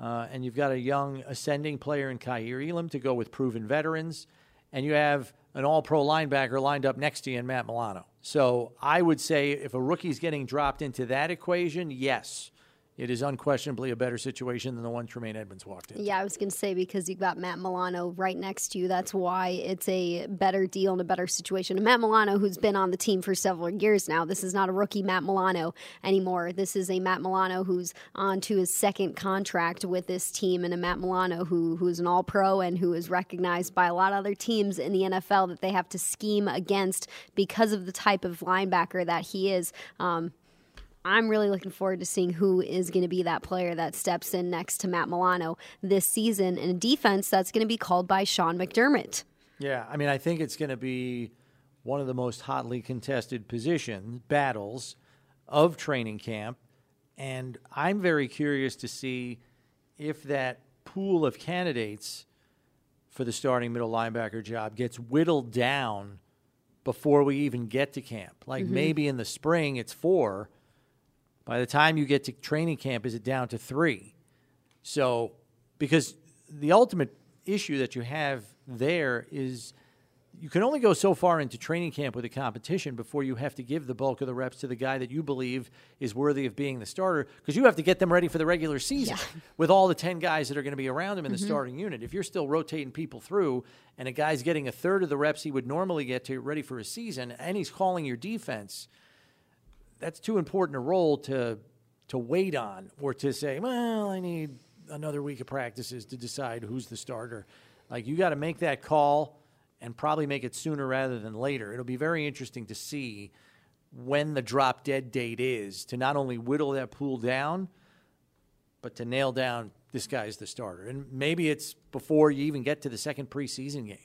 Uh, and you've got a young ascending player in Kaiir Elam to go with proven veterans. And you have an all pro linebacker lined up next to you in Matt Milano. So I would say if a rookie's getting dropped into that equation, yes it is unquestionably a better situation than the one Tremaine Edmunds walked in. Yeah, I was going to say because you've got Matt Milano right next to you. That's why it's a better deal and a better situation. And Matt Milano, who's been on the team for several years now, this is not a rookie Matt Milano anymore. This is a Matt Milano who's on to his second contract with this team, and a Matt Milano who who's an All Pro and who is recognized by a lot of other teams in the NFL that they have to scheme against because of the type of linebacker that he is. Um, I'm really looking forward to seeing who is going to be that player that steps in next to Matt Milano this season in a defense that's going to be called by Sean McDermott. Yeah, I mean, I think it's going to be one of the most hotly contested position battles of training camp. And I'm very curious to see if that pool of candidates for the starting middle linebacker job gets whittled down before we even get to camp. Like mm-hmm. maybe in the spring it's four. By the time you get to training camp, is it down to three? So, because the ultimate issue that you have there is you can only go so far into training camp with a competition before you have to give the bulk of the reps to the guy that you believe is worthy of being the starter because you have to get them ready for the regular season with all the 10 guys that are going to be around him in the mm-hmm. starting unit. If you're still rotating people through and a guy's getting a third of the reps he would normally get to ready for a season and he's calling your defense, that's too important a role to to wait on or to say, well, I need another week of practices to decide who's the starter. Like you got to make that call and probably make it sooner rather than later. It'll be very interesting to see when the drop dead date is to not only whittle that pool down, but to nail down this guy's the starter. And maybe it's before you even get to the second preseason game.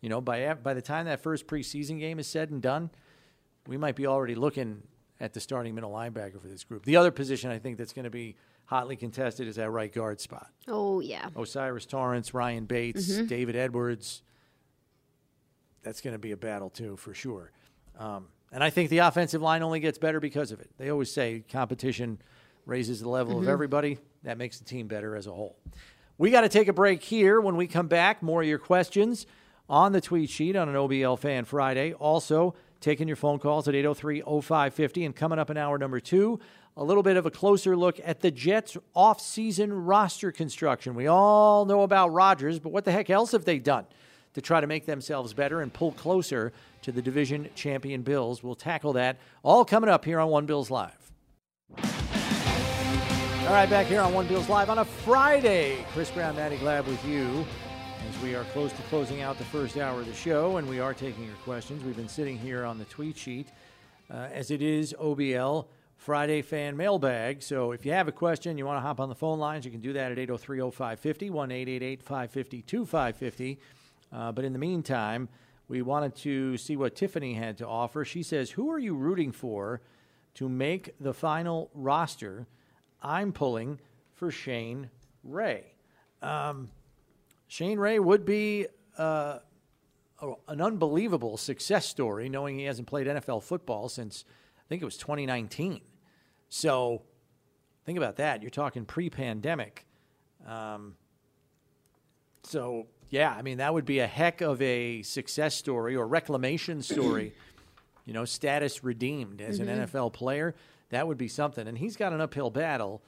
You know, by by the time that first preseason game is said and done, we might be already looking at the starting middle linebacker for this group. The other position I think that's going to be hotly contested is that right guard spot. Oh yeah. O'Cyrus Torrence, Ryan Bates, David Edwards. That's going to be a battle too, for sure. Um, and I think the offensive line only gets better because of it. They always say competition raises the level of everybody. That makes the team better as a whole. We got to take a break here. When we come back, more of your questions on the tweet sheet on an OBL Fan Friday. Also, taking your phone calls at 803 0550. And coming up in hour number two, a little bit of a closer look at the Jets' off-season roster construction. We all know about Rodgers, but what the heck else have they done to try to make themselves better and pull closer to the division champion Bills? We'll tackle that all coming up here on One Bills Live. All right, back here on One Bills Live on a Friday. Chris Brown, Maddy Glab with you as we are close to closing out the first hour of the show, and we are taking your questions. We've been sitting here on the tweet sheet uh, as it is OBL Friday fan mailbag. So if you have a question, you want to hop on the phone lines, you can do that at 803 0550, 1 888 550 2550. Uh, But in the meantime, we wanted to see what Tiffany had to offer. She says, Who are you rooting for to make the final roster? I'm pulling for Shane Ray. Um, Shane Ray would be uh, an unbelievable success story, knowing he hasn't played NFL football since I think it was 2019. So think about that. You're talking pre pandemic. Um, so, yeah, I mean, that would be a heck of a success story or reclamation story, you know, status redeemed as an NFL player. That would be something. And he's got an uphill battle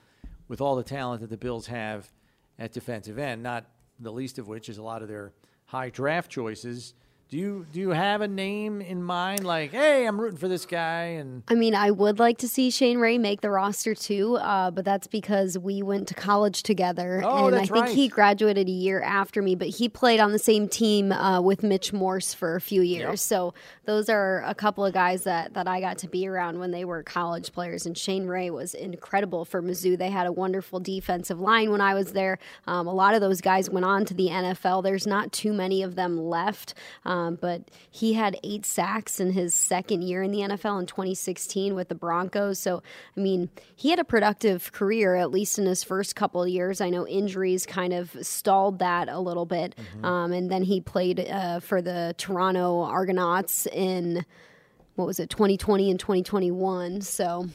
with all the talent that the Bills have at defensive end, not the least of which is a lot of their high draft choices. Do you do you have a name in mind? Like, hey, I'm rooting for this guy, and I mean, I would like to see Shane Ray make the roster too, uh, but that's because we went to college together, Oh, and I think right. he graduated a year after me. But he played on the same team uh, with Mitch Morse for a few years, Yep. so those are a couple of guys that that I got to be around when they were college players. And Shane Ray was incredible for Mizzou. They had a wonderful defensive line when I was there. Um, a lot of those guys went on to the NFL. There's not too many of them left, um, but he had eight sacks in his second year in the NFL in 2016 with the Broncos. So, I mean, he had a productive career, at least in his first couple of years. I know injuries kind of stalled that a little bit. Um, and then he played uh, for the Toronto Argonauts in, what was it, 2020 and 2021. So,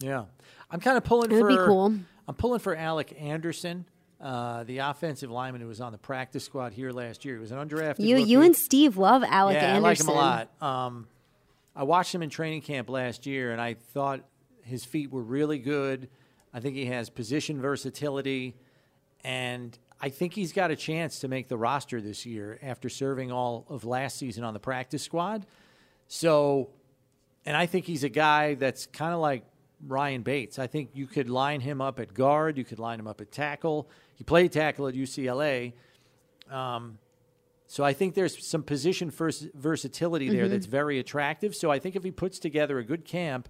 Yeah, I'm kind of pulling It for. would be cool. I'm pulling for Alec Anderson, uh, the offensive lineman who was on the practice squad here last year. He was an undrafted. you rookie. you and Steve love Alec yeah, Anderson. I like him a lot. Um, I watched him in training camp last year, and I thought his feet were really good. I think he has position versatility, and I think he's got a chance to make the roster this year after serving all of last season on the practice squad. So, and I think he's a guy that's kind of like Ryan Bates. I think you could line him up at guard, you could line him up at tackle. He played tackle at UCLA. Um, so I think there's some position vers- versatility there that's very attractive. So I think if he puts together a good camp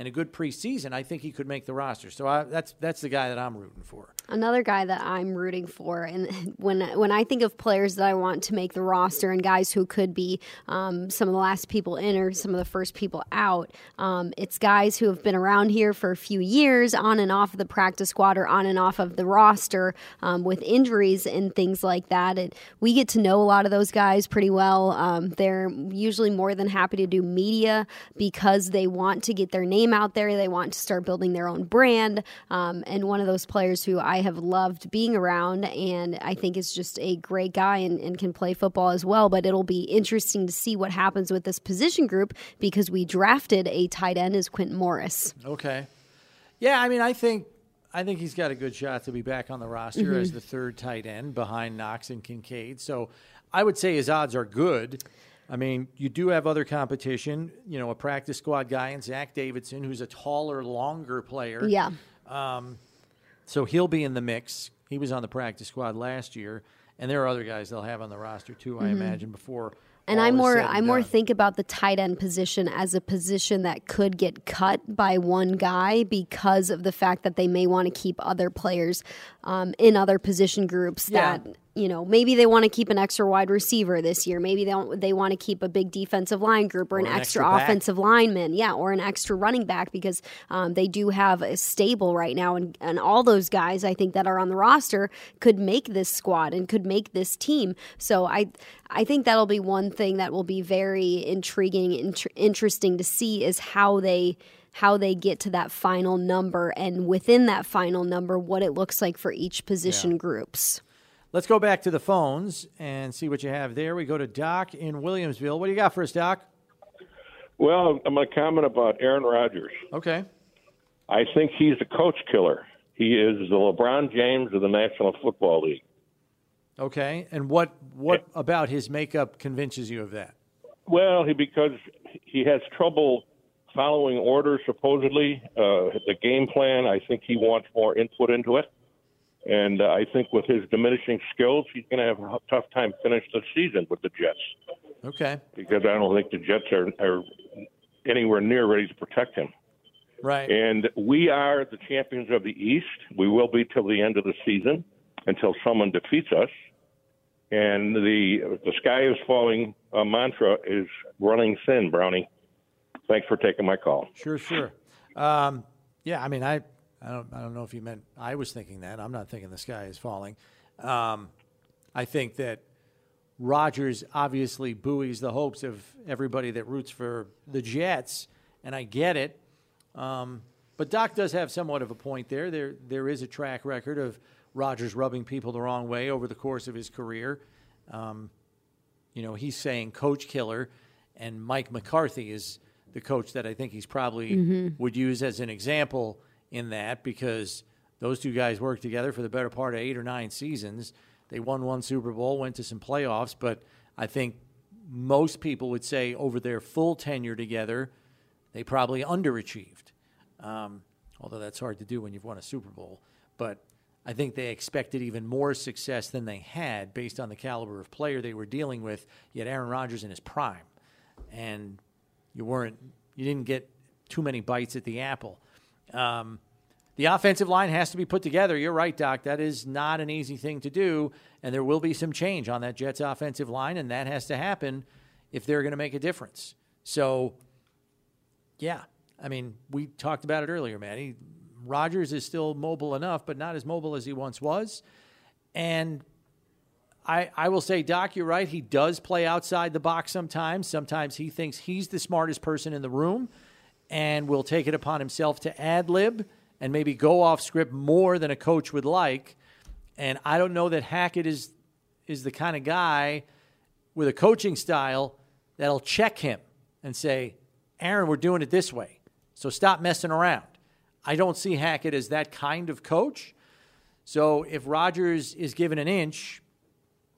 and a good preseason, I think he could make the roster. So I, that's that's the guy that I'm rooting for. Another guy that I'm rooting for, and when when I think of players that I want to make the roster and guys who could be um, some of the last people in or some of the first people out, um, it's guys who have been around here for a few years, on and off of the practice squad or on and off of the roster um, with injuries and things like that. And we get to know a lot of those guys pretty well. Um, they're usually more than happy to do media because they want to get their name out there. They want to start building their own brand. Um, and one of those players who I have loved being around and I think is just a great guy and, and can play football as well. But it'll be interesting to see what happens with this position group because we drafted a tight end as Quintin Morris. Okay. Yeah, I mean, I think I think he's got a good shot to be back on the roster mm-hmm. as the third tight end behind Knox and Kincaid. So I would say his odds are good. I mean, you do have other competition. You know, a practice squad guy and Zach Davidson, who's a taller, longer player. Yeah. Um, so he'll be in the mix. He was on the practice squad last year, and there are other guys they'll have on the roster too. Mm-hmm. I imagine before and I more I more think about the tight end position as a position that could get cut by one guy because of the fact that they may want to keep other players um, in other position groups yeah. that you know, maybe they want to keep an extra wide receiver this year. Maybe they don't, they want to keep a big defensive line group or, or an, an, extra, extra offensive lineman, yeah, or an extra running back because um, they do have a stable right now, and and all those guys I think that are on the roster could make this squad and could make this team. So I I think that'll be one thing that will be very intriguing, int- interesting to see is how they how they get to that final number and within that final number what it looks like for each position yeah. groups. Let's go back to the phones and see what you have there. We go to Doc in Williamsville. What do you got for us, Doc? Well, I'm going to comment about Aaron Rodgers. Okay. I think he's a coach killer. He is the LeBron James of the National Football League. Okay, and what what about his makeup convinces you of that? Well, he because he has trouble following orders. Supposedly, uh, the game plan. I think he wants more input into it. And uh, I think with his diminishing skills, he's going to have a tough time finish the season with the Jets. Okay. Because I don't think the Jets are, are anywhere near ready to protect him. Right. And we are the champions of the East. We will be till the end of the season until someone defeats us. And the the sky is falling uh, mantra is running thin, Brownie. Thanks for taking my call. Sure, sure. Um, yeah, I mean, I I don't, I don't know if you meant I was thinking that. I'm not thinking the sky is falling. Um, I think that Rodgers obviously buoys the hopes of everybody that roots for the Jets, and I get it. Um, but Doc does have somewhat of a point there. There, there is a track record of Rodgers rubbing people the wrong way over the course of his career. Um, you know, he's saying coach killer, and Mike McCarthy is the coach that I think he's probably mm-hmm. would use as an example in that because those two guys worked together for the better part of eight or nine seasons. They won one Super Bowl, went to some playoffs, but I think most people would say over their full tenure together, they probably underachieved. Um, although that's hard to do when you've won a Super Bowl. But I think they expected even more success than they had based on the caliber of player they were dealing with. Had Aaron Rodgers in his prime, and you weren't, you didn't get too many bites at the apple. Um, the offensive line has to be put together. You're right, Doc. That is not an easy thing to do, and there will be some change on that Jets offensive line, and that has to happen if they're going to make a difference. So, yeah, I mean, we talked about it earlier, Maddy. Rodgers is still mobile enough, but not as mobile as he once was. And I, I will say, Doc, you're right. He does play outside the box sometimes. Sometimes he thinks he's the smartest person in the room and will take it upon himself to ad lib and maybe go off script more than a coach would like. And I don't know that Hackett is is the kind of guy with a coaching style that'll check him and say, Aaron, we're doing it this way. So stop messing around. I don't see Hackett as that kind of coach. So if Rodgers is given an inch,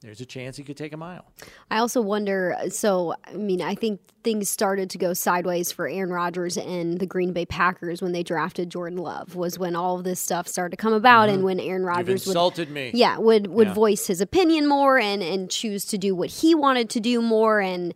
there's a chance he could take a mile. I also wonder. So, I mean, I think things started to go sideways for Aaron Rodgers and the Green Bay Packers when they drafted Jordan Love. Was when all of this stuff started to come about, mm-hmm. and when Aaron Rodgers insulted would, me. Yeah, would would yeah. voice his opinion more and and choose to do what he wanted to do more. And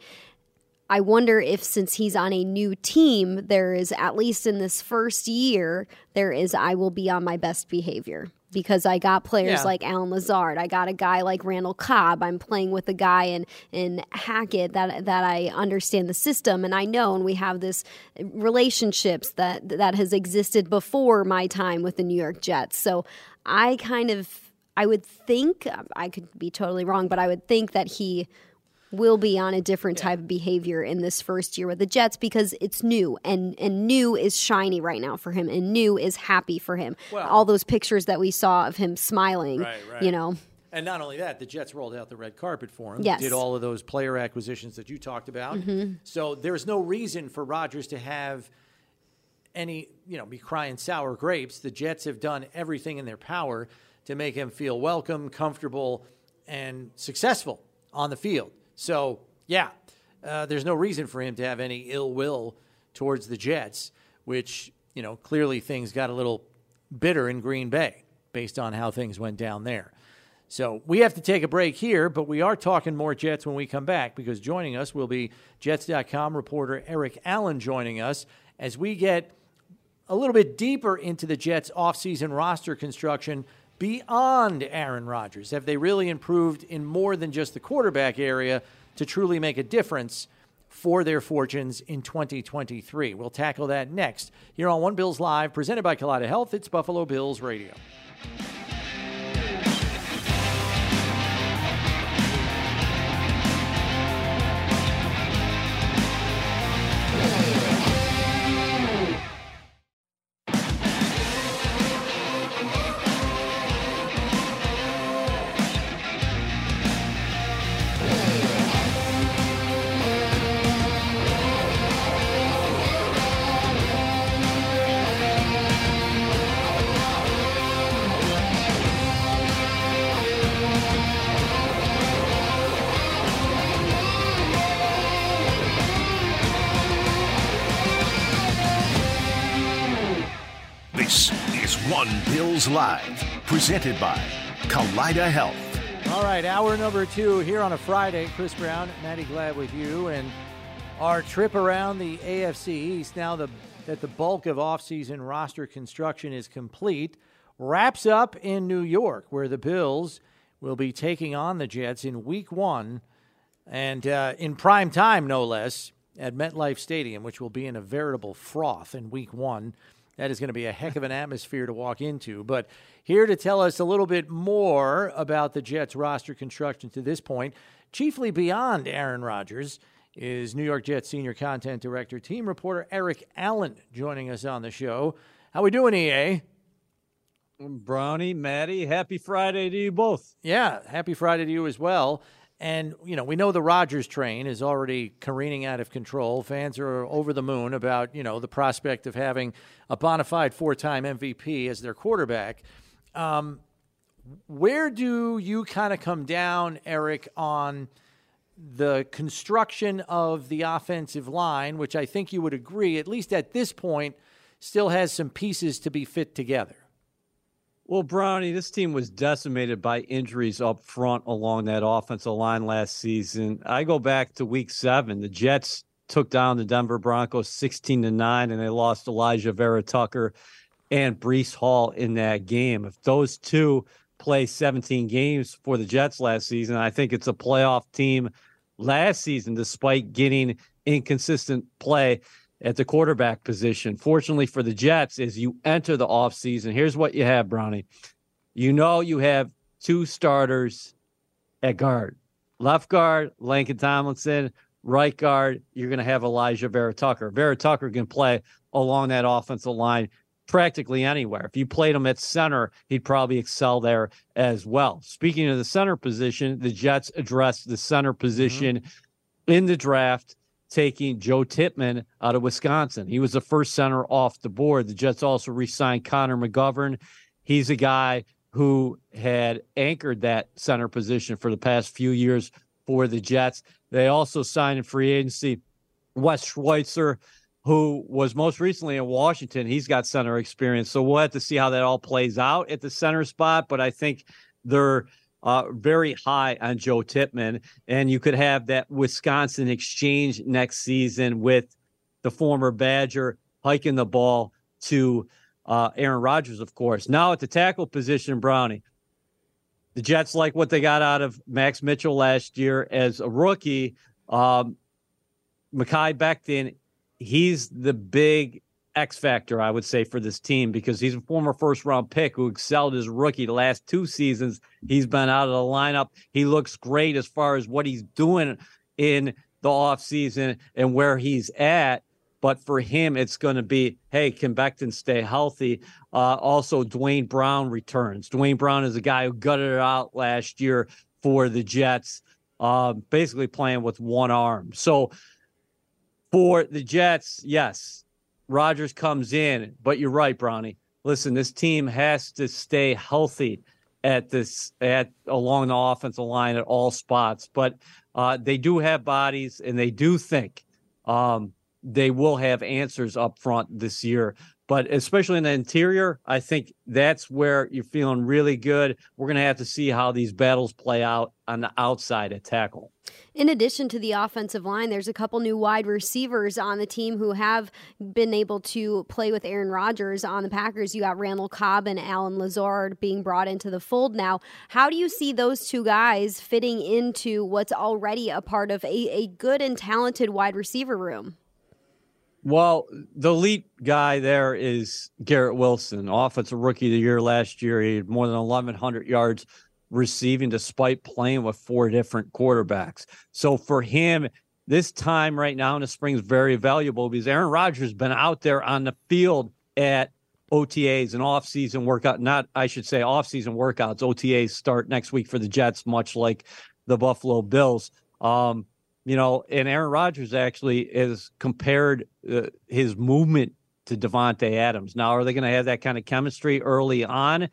I wonder if since he's on a new team, there is at least in this first year, there is I will be on my best behavior because I got players Yeah. like Allen Lazard. I got a guy like Randall Cobb. I'm playing with a guy in in Hackett that that I understand the system and I know and we have this relationships that that has existed before my time with the New York Jets. So I kind of I would think I could be totally wrong, but I would think that he will be on a different type of behavior in this first year with the Jets because it's new and and new is shiny right now for him and new is happy for him. Well- All those pictures that we saw of him smiling, Right, right. you know. And not only that, the Jets rolled out the red carpet for him. Yes. Mm-hmm. Did all of those player acquisitions that you talked about. So there's no reason for Rodgers to have any, you know, be crying sour grapes. The Jets have done everything in their power to make him feel welcome, comfortable, and successful on the field. So, yeah, uh, there's no reason for him to have any ill will towards the Jets, which, you know, clearly things got a little bitter in Green Bay based on how things went down there. So we have to take a break here, but we are talking more Jets when we come back because joining us will be Jets.com reporter Eric Allen joining us as we get a little bit deeper into the Jets' offseason roster construction beyond Aaron Rodgers. Have they really improved in more than just the quarterback area to truly make a difference for their fortunes in 2023? We'll tackle that next here on One Bills Live, presented by Kaleida Health. It's Buffalo Bills Radio. Presented by Kaleida Health. All right, hour number two here on a Friday. Chris Brown, Maddy Glab with you, and our trip around the AFC East. Now the, that the bulk of offseason roster construction is complete, wraps up in New York, where the Bills will be taking on the Jets in Week One, and uh, in prime time, no less, at MetLife Stadium, which will be in a veritable froth in Week One. That is going to be a heck of an atmosphere to walk into. But here to tell us a little bit more about the Jets roster construction to this point, chiefly beyond Aaron Rodgers, is New York Jets senior content director, team reporter Eric Allen joining us on the show. How are we doing, EA? Brownie, Maddy, happy Friday to you both. Yeah, happy Friday to you as well. And, you know, we know the Rodgers train is already careening out of control. Fans are over the moon about, you know, the prospect of having a bona fide four time MVP as their quarterback. Um, where do you kind of come down, Eric, on the construction of the offensive line, which I think you would agree, at least at this point, still has some pieces to be fit together? Well, Brownie, this team was decimated by injuries up front along that offensive line last season. I go back to week seven. The Jets took down the Denver Broncos 16 to 9, and they lost Alijah Vera-Tucker and Breece Hall in that game. If those two play 17 games for the Jets last season, I think it's a playoff team last season, despite getting inconsistent play at the quarterback position. Fortunately for the Jets, as you enter the offseason, here's what you have, Brownie. You know you have two starters at guard. Left guard, Laken Tomlinson. Right guard, you're going to have Alijah Vera-Tucker. Vera Tucker can play along that offensive line practically anywhere. If you played him at center, he'd probably excel there as well. Speaking of the center position, the Jets addressed the center mm-hmm. position in the draft taking Joe Tippmann out of Wisconsin. He was the first center off the board. The Jets also re signed Connor McGovern. He's a guy who had anchored that center position for the past few years for the Jets. They also signed in free agency Wes Schweitzer, who was most recently in Washington. He's got center experience. So we'll have to see how that all plays out at the center spot. But I think they're uh, very high on Joe Tippmann. and you could have that Wisconsin exchange next season with the former Badger hiking the ball to uh, Aaron Rodgers, of course. Now at the tackle position, Brownie. The Jets like what they got out of Max Mitchell last year as a rookie. Um, Mekhi Becton, he's the big X factor, I would say, for this team because he's a former first round pick who excelled as rookie the last two seasons. He's been out of the lineup. He looks great as far as what he's doing in the offseason and where he's at. But for him, it's going to be, hey, can Becton stay healthy? Uh, also, Duane Brown returns. Duane Brown is a guy who gutted it out last year for the Jets, uh, basically playing with one arm. So for the Jets, yes, Rodgers comes in, but you're right, Brownie. Listen, this team has to stay healthy at this at along the offensive line at all spots. But uh, they do have bodies, and they do think um, they will have answers up front this year. But especially in the interior, I think that's where you're feeling really good. We're going to have to see how these battles play out on the outside at tackle. In addition to the offensive line, there's a couple new wide receivers on the team who have been able to play with Aaron Rodgers on the Packers. You got Randall Cobb and Allen Lazard being brought into the fold now. How do you see those two guys fitting into what's already a part of a, a good and talented wide receiver room? Well, the elite guy there is Garrett Wilson, offensive rookie of the year last year. He had more than 1,100 yards receiving despite playing with four different quarterbacks. So for him, this time right now in the spring is very valuable because Aaron Rodgers has been out there on the field at OTAs and off-season workout. Not, I should say, off-season workouts. OTAs start next week for the Jets, much like the Buffalo Bills. Um, you know, and Aaron Rodgers actually has compared uh, his movement to Davante Adams. Now, are they going to have that kind of chemistry early on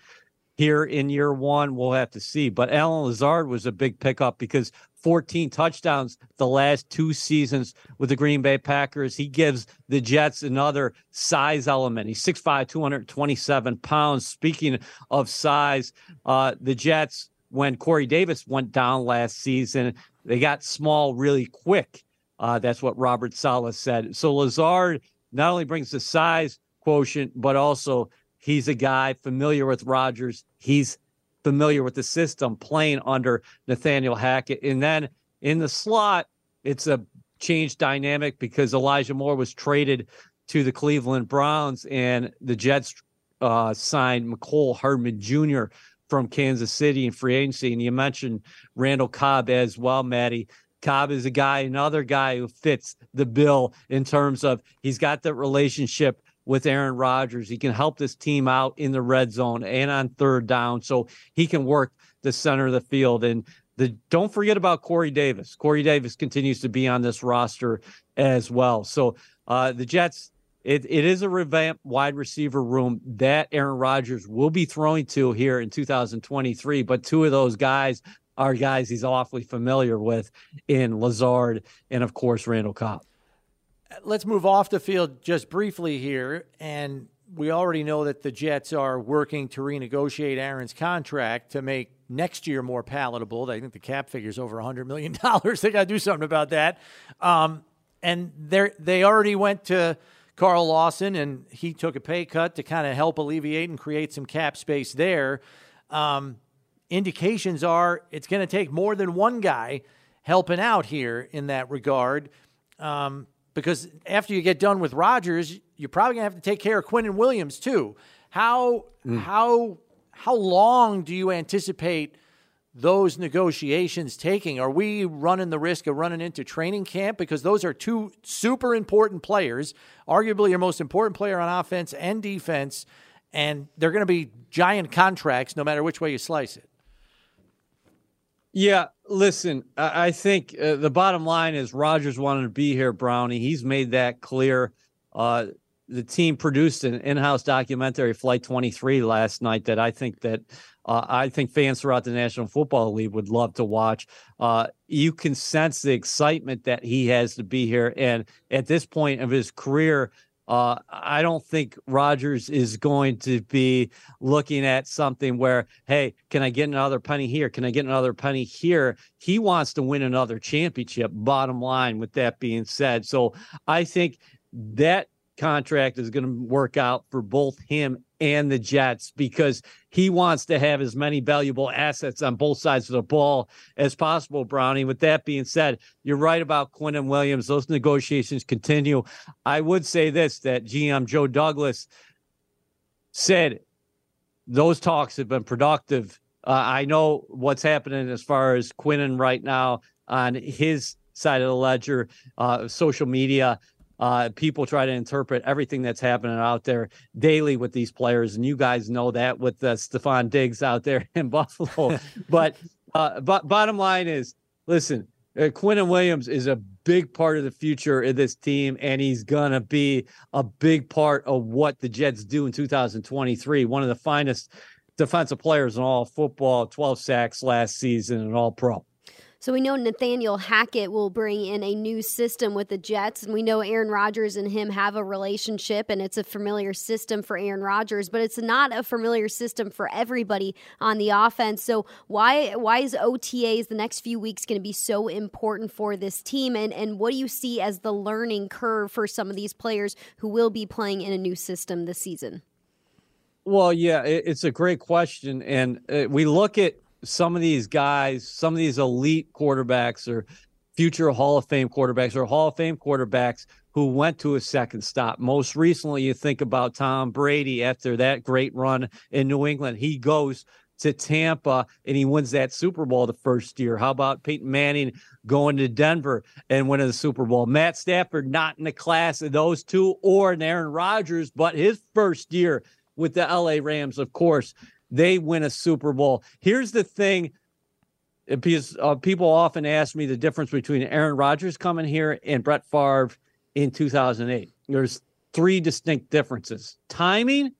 here in year one? We'll have to see. But Allen Lazard was a big pickup because 14 touchdowns the last two seasons with the Green Bay Packers. He gives the Jets another size element. He's 6'5, 227 pounds. Speaking of size, uh, the Jets when Corey Davis went down last season, they got small really quick. Uh, that's what Robert Saleh said. So Lazard not only brings the size quotient, but also he's a guy familiar with Rodgers. He's familiar with the system playing under Nathaniel Hackett. And then in the slot, it's a changed dynamic because Elijah Moore was traded to the Cleveland Browns and the Jets uh, signed Mecole Hardman Jr., from Kansas City and free agency. And you mentioned Randall Cobb as well, Maddy. Cobb is a guy, another guy who fits the bill in terms of he's got that relationship with Aaron Rodgers. He can help this team out in the red zone and on third down. So he can work the center of the field. And the don't forget about Corey Davis. Corey Davis continues to be on this roster as well. So uh, the Jets it, it is a revamped wide receiver room that Aaron Rodgers will be throwing to here in 2023. But two of those guys are guys he's awfully familiar with in Lazard and, of course, Randall Cobb. Let's move off the field just briefly here. And we already know that the Jets are working to renegotiate Aaron's contract to make next year more palatable. I think the cap figure is over $100 million. they got to do something about that. Um, and they they already went to Carl Lawson, and he took a pay cut to kind of help alleviate and create some cap space there. Um, indications are it's going to take more than one guy helping out here in that regard. Um, because after you get done with Rodgers, you're probably going to have to take care of Quinnen Williams too. How mm. how how long do you anticipate those negotiations taking? Are we running the risk of running into training camp? Because those are two super important players, arguably your most important player on offense and defense, and they're going to be giant contracts no matter which way you slice it. Yeah, listen, I think uh, the bottom line is Rodgers wanted to be here, Brownie. He's made that clear. Uh, the team produced an in-house documentary, Flight 23, last night that I think that uh, I think fans throughout the National Football League would love to watch. Uh, you can sense the excitement that he has to be here. And at this point of his career, Uh, I don't think Rodgers is going to be looking at something where, hey, can I get another penny here? Can I get another penny here? He wants to win another championship, bottom line, with that being said. So I think that contract is going to work out for both him and the Jets because he wants to have as many valuable assets on both sides of the ball as possible, Brownie. With that being said, you're right about Quinnen Williams. Those negotiations continue. I would say this that GM Joe Douglas said those talks have been productive. Uh, I know what's happening as far as Quinnen right now on his side of the ledger, uh, social media. Uh, people try to interpret everything that's happening out there daily with these players, and you guys know that with uh, Stefon Diggs out there in Buffalo. but uh, but bottom line is, listen, uh, Quinnen Williams is a big part of the future of this team, and he's gonna be a big part of what the Jets do in 2023. One of the finest defensive players in all football, 12 sacks last season, and all pro. So we know Nathaniel Hackett will bring in a new system with the Jets, and we know Aaron Rodgers and him have a relationship, and it's a familiar system for Aaron Rodgers, but it's not a familiar system for everybody on the offense. So why why is OTAs the next few weeks going to be so important for this team, and and what do you see as the learning curve for some of these players who will be playing in a new system this season? Well, yeah, it's a great question, and uh, we look at some of these guys, some of these elite quarterbacks or future Hall of Fame quarterbacks or Hall of Fame quarterbacks who went to a second stop. Most recently, you think about Tom Brady after that great run in New England. He goes to Tampa and he wins that Super Bowl the first year. How about Peyton Manning going to Denver and winning the Super Bowl? Matt Stafford not in the class of those two or Aaron Rodgers, but his first year with the LA Rams, of course they win a Super Bowl. Here's the thing because uh, people often ask me the difference between Aaron Rodgers coming here and Brett Favre in 2008. There's three distinct differences. Timing,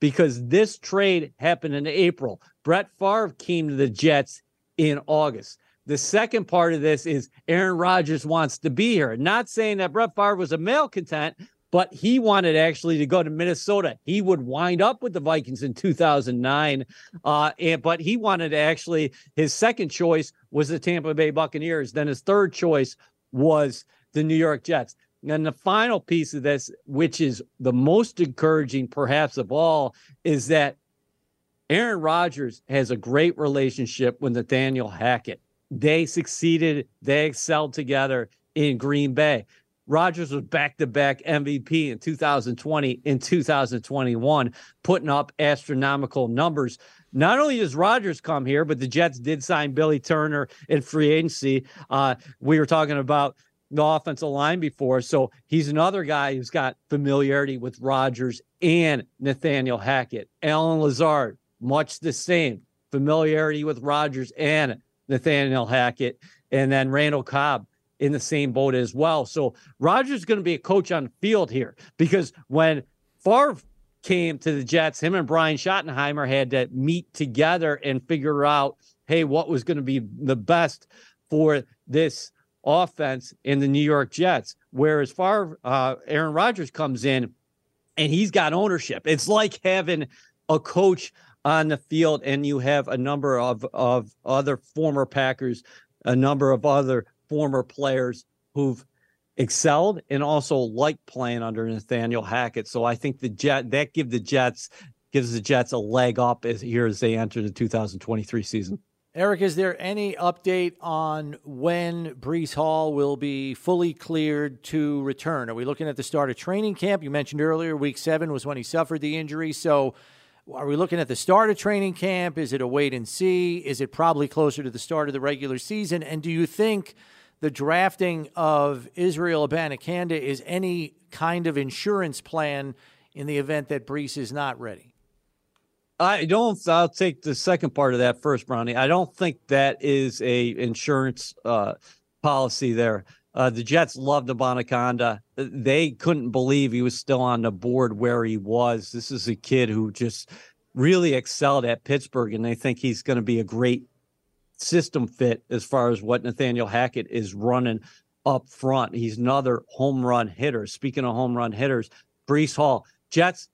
because this trade happened in April. Brett Favre came to the Jets in August. The second part of this is Aaron Rodgers wants to be here. Not saying that Brett Favre was a malcontent, but he wanted actually to go to Minnesota. He would wind up with the Vikings in 2009, uh, and but he wanted to actually his second choice was the Tampa Bay Buccaneers. Then his third choice was the New York Jets. And the final piece of this, which is the most encouraging perhaps of all, is that Aaron Rodgers has a great relationship with Nathaniel Hackett. They succeeded, they excelled together in Green Bay. Rodgers was back to back MVP in 2020 and 2021, putting up astronomical numbers. Not only does Rodgers come here, but the Jets did sign Billy Turner in free agency. Uh, we were talking about the offensive line before. So he's another guy who's got familiarity with Rodgers and Nathaniel Hackett. Allen Lazard, much the same familiarity with Rodgers and Nathaniel Hackett. And then Randall Cobb, in the same boat as well. So Rodgers is going to be a coach on the field here because when Favre came to the Jets, him and Brian Schottenheimer had to meet together and figure out, hey, what was going to be the best for this offense in the New York Jets. Whereas Favre, uh, Aaron Rodgers comes in and he's got ownership. It's like having a coach on the field and you have a number of, of other former Packers, a number of other former players who've excelled and also like playing under Nathaniel Hackett. So I think the Jet that give the Jets gives the Jets a leg up as here as they enter the 2023 season. Eric, is there any update on when Breece Hall will be fully cleared to return? Are we looking at the start of training camp? You mentioned earlier, week seven was when he suffered the injury. So, are we looking at the start of training camp? Is it a wait and see? Is it probably closer to the start of the regular season? And do you think the drafting of Israel Abanikanda is any kind of insurance plan in the event that Breece is not ready? I don't. I'll take the second part of that first, Brownie. I don't think that is a insurance uh, policy there. Uh, the Jets loved Abanikanda. They couldn't believe he was still on the board where he was. This is a kid who just really excelled at Pittsburgh, and they think he's going to be a great system fit as far as what Nathaniel Hackett is running up front. He's another home run hitter. Speaking of home run hitters, Breece Hall. Jets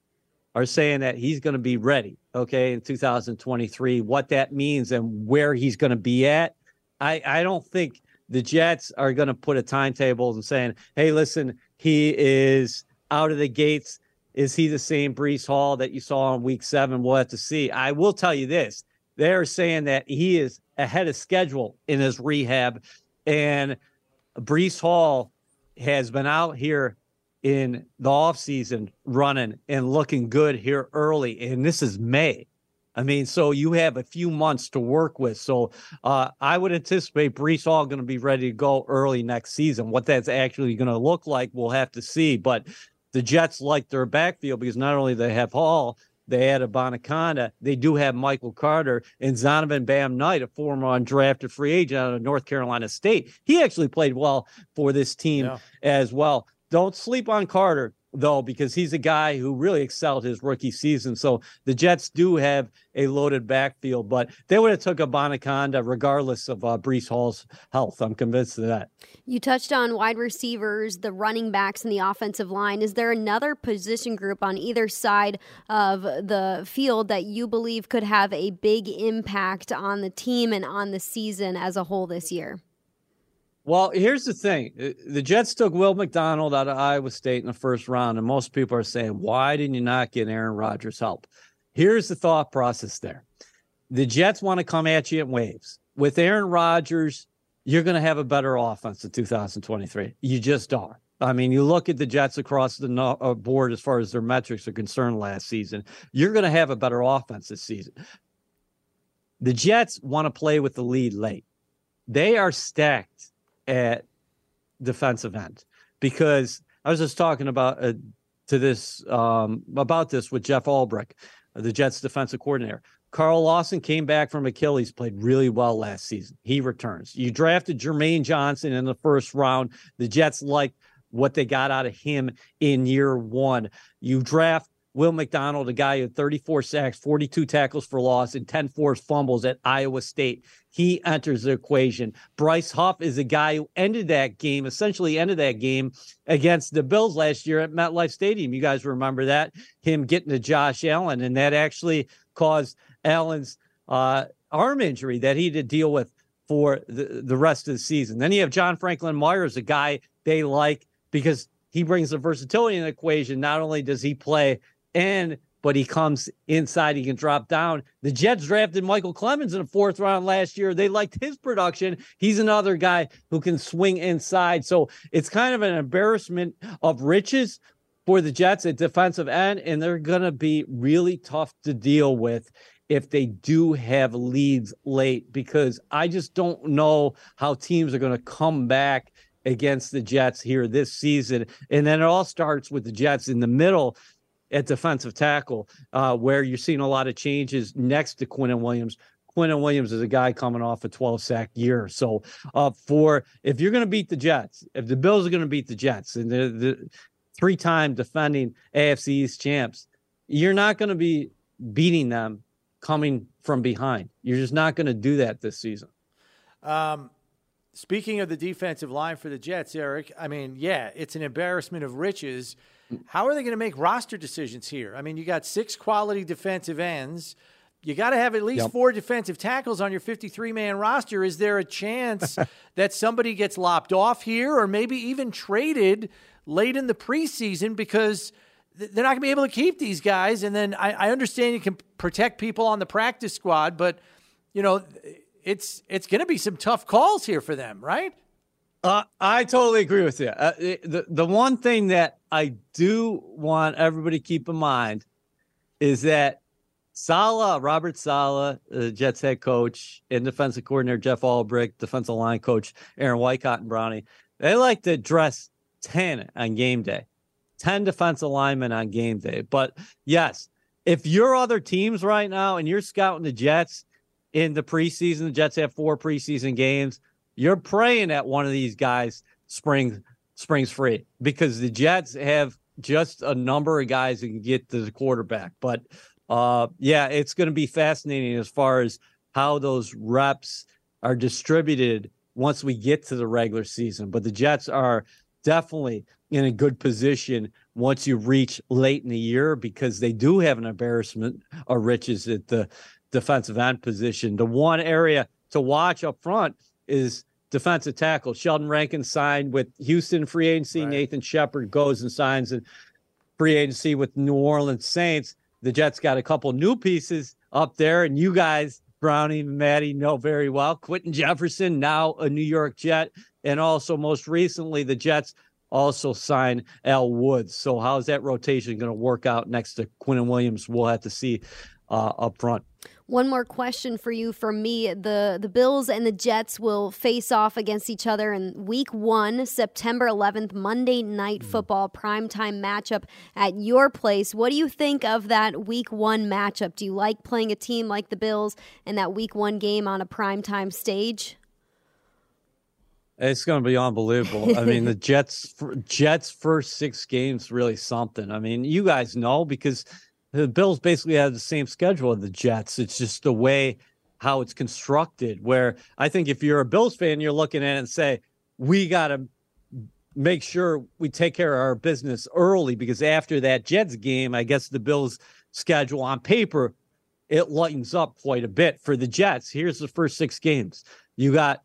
are saying that he's going to be ready, okay, in 2023. What that means and where he's going to be at, I, I don't think the Jets are going to put a timetable and saying, hey, listen, he is out of the gates. Is he the same Breece Hall that you saw in week seven? We'll have to see. I will tell you this they're saying that he is ahead of schedule in his rehab. And Breece Hall has been out here in the offseason running and looking good here early. And this is May. I mean, so you have a few months to work with. So uh, I would anticipate Breece Hall going to be ready to go early next season. What that's actually going to look like, we'll have to see. But the Jets like their backfield because not only they have Hall, they had Abanikanda. They do have Michael Carter and Zonovan Bam Knight, a former undrafted free agent out of North Carolina State. He actually played well for this team yeah. as well. Don't sleep on Carter though, because he's a guy who really excelled his rookie season. So the Jets do have a loaded backfield, but they would have took Abanikanda regardless of uh, Breece Hall's health. I'm convinced of that. You touched on wide receivers, the running backs, and the offensive line. Is there another position group on either side of the field that you believe could have a big impact on the team and on the season as a whole this year? Well, here's the thing. Uh, the Jets took Will McDonald out of Iowa State in the first round, and most people are saying, why didn't you not get Aaron Rodgers help? Here's the thought process there. The Jets want to come at you in waves. With Aaron Rodgers, you're going to have a better offense in 2023. You just are. I mean, you look at the Jets across the uh, board as far as their metrics are concerned last season, you're going to have a better offense this season. The Jets want to play with the lead late. They are stacked at defensive end because I was just talking about uh, to this um, about this with Jeff Ulbrich, the Jets defensive coordinator. Carl Lawson came back from Achilles, played really well last season. He returns. You drafted Jermaine Johnson in the first round. The Jets like what they got out of him in year one. You draft Will McDonald, a guy who had 34 sacks, 42 tackles for loss, and 10 forced fumbles at Iowa State. He enters the equation. Bryce Huff is a guy who ended that game, essentially ended that game against the Bills last year at MetLife Stadium. You guys remember that? Him getting to Josh Allen, and that actually caused Allen's uh, arm injury that he had to deal with for the, the rest of the season. Then you have John Franklin Myers, a guy they like because he brings the versatility in the equation. Not only does he play and but he comes inside, he can drop down. The Jets drafted Michael Clemons in the fourth round last year. They liked his production. He's another guy who can swing inside. So it's kind of an embarrassment of riches for the Jets at defensive end, and they're going to be really tough to deal with if they do have leads late because I just don't know how teams are going to come back against the Jets here this season. And then it all starts with the Jets in the middle at defensive tackle, uh, where you're seeing a lot of changes next to Quinnen Williams. Quinnen Williams is a guy coming off a 12 sack year. So, uh, for if you're going to beat the Jets, if the Bills are going to beat the Jets and the, the three time defending AFC East champs, you're not going to be beating them coming from behind. You're just not going to do that this season. Um, speaking of the defensive line for the Jets, Eric, I mean, yeah, it's an embarrassment of riches how are they going to make roster decisions here? I mean, you got six quality defensive ends. You got to have at least yep. four defensive tackles on your 53 man roster. Is there a chance that somebody gets lopped off here or maybe even traded late in the preseason because they're not going to be able to keep these guys? And then I, I understand you can protect people on the practice squad, but, you know, it's, it's going to be some tough calls here for them, right? Uh, I totally agree with you. Uh, the the one thing that I do want everybody to keep in mind is that Saleh, Robert Saleh, the Jets head coach, and defensive coordinator Jeff Ulbrich, defensive line coach Aaron Wycott and Brownie, they like to dress 10 on game day, 10 defensive linemen on game day. But yes, if your other teams right now and you're scouting the Jets in the preseason, the Jets have four preseason games you're praying that one of these guys springs springs free because the Jets have just a number of guys that can get to the quarterback. But uh, yeah, it's going to be fascinating as far as how those reps are distributed once we get to the regular season. But the Jets are definitely in a good position once you reach late in the year because they do have an embarrassment of riches at the defensive end position. The one area to watch up front is defensive tackle. Sheldon Rankin signed with Houston free agency. Right. Nathan Shepherd goes and signs in free agency with New Orleans Saints. The Jets got a couple new pieces up there, and you guys, Brownie and Maddy, know very well. Quinton Jefferson, now a New York Jet, and also most recently, the Jets also signed Al Woods. So how's that rotation going to work out next to Quinnen Williams? We'll have to see uh, up front. One more question for you from me. The the Bills and the Jets will face off against each other in week one, September 11th, Monday night mm. football primetime matchup at your place. What do you think of that week one matchup? Do you like playing a team like the Bills in that week one game on a primetime stage? It's going to be unbelievable. I mean, the Jets Jets first six games really something. I mean, you guys know because – the Bills basically have the same schedule of the Jets. It's just the way how it's constructed. Where I think if you're a Bills fan, you're looking at it and say, we got to make sure we take care of our business early because after that Jets game, I guess the Bills schedule on paper it lightens up quite a bit for the Jets. Here's the first six games. You got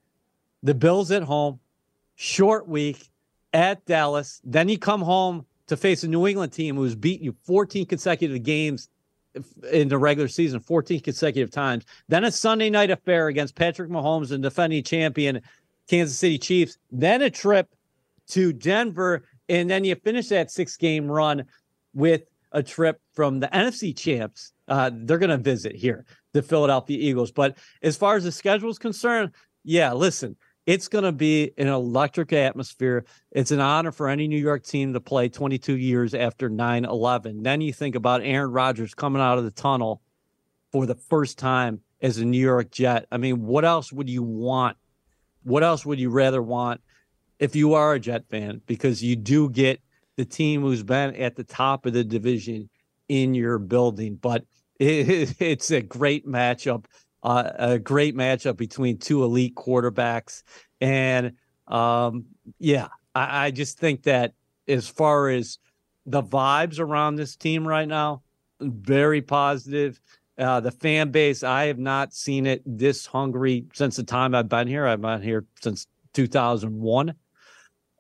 the Bills at home, short week at Dallas. Then you come home to face a New England team who's beaten you 14 consecutive games in the regular season, 14 consecutive times. Then a Sunday night affair against Patrick Mahomes and defending champion Kansas City Chiefs. Then a trip to Denver. And then you finish that six game run with a trip from the NFC champs. Uh, they're going to visit here, the Philadelphia Eagles. But as far as the schedule is concerned, yeah, listen, it's going to be an electric atmosphere. It's an honor for any New York team to play 22 years after 9 11. Then you think about Aaron Rodgers coming out of the tunnel for the first time as a New York Jet. I mean, what else would you want? What else would you rather want if you are a Jet fan? Because you do get the team who's been at the top of the division in your building. But it, it's a great matchup uh, a great matchup between two elite quarterbacks. And um, yeah, I, I, just think that as far as the vibes around this team right now, very positive. Uh, the fan base, I have not seen it this hungry since the time I've been here. I've been here since 2001.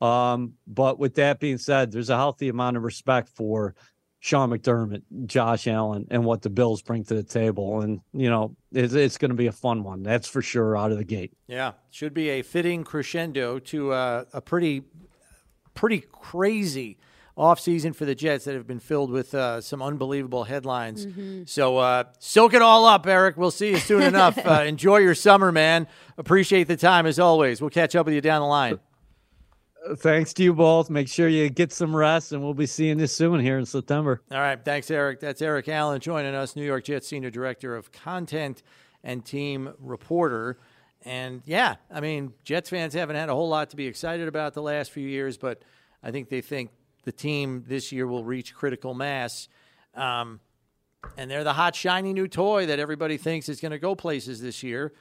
Um, but with that being said, there's a healthy amount of respect for Sean McDermott, Josh Allen, and what the Bills bring to the table. And, you know, it's, it's going to be a fun one. That's for sure out of the gate. Yeah. Should be a fitting crescendo to uh, a pretty, pretty crazy offseason for the Jets that have been filled with uh, some unbelievable headlines. Mm-hmm. So uh, soak it all up, Eric. We'll see you soon enough. Uh, enjoy your summer, man. Appreciate the time as always. We'll catch up with you down the line. Thanks to you both. Make sure you get some rest, and we'll be seeing you soon here in September. All right. Thanks, Eric. That's Eric Allen joining us, New York Jets Senior Director of Content and Team Reporter. And yeah, I mean, Jets fans haven't had a whole lot to be excited about the last few years, but I think they think the team this year will reach critical mass. Um, and they're the hot, shiny new toy that everybody thinks is going to go places this year.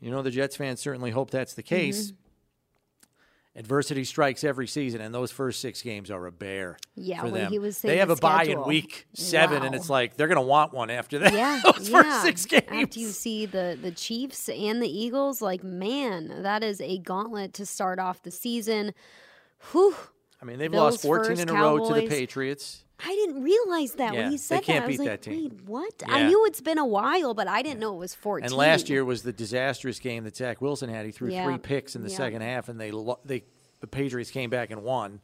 You know, the Jets fans certainly hope that's the case. Mm-hmm adversity strikes every season, and those first six games are a bear. Yeah, for them. he was they have a bye in week seven, wow. and it's like they're going to want one after that. Yeah, those yeah. first six games. After you see the the Chiefs and the Eagles, like man, that is a gauntlet to start off the season. Whew. I mean, they've Bills lost 14 first, in a Cowboys. row to the Patriots. I didn't realize that yeah, when he said they can't that. I was beat like, that team. wait, what? Yeah. I knew it's been a while, but I didn't know it was 14. And last year was the disastrous game that Zach Wilson had. He threw Yeah. three picks in the Yeah. second half, and they they the Patriots came back and won.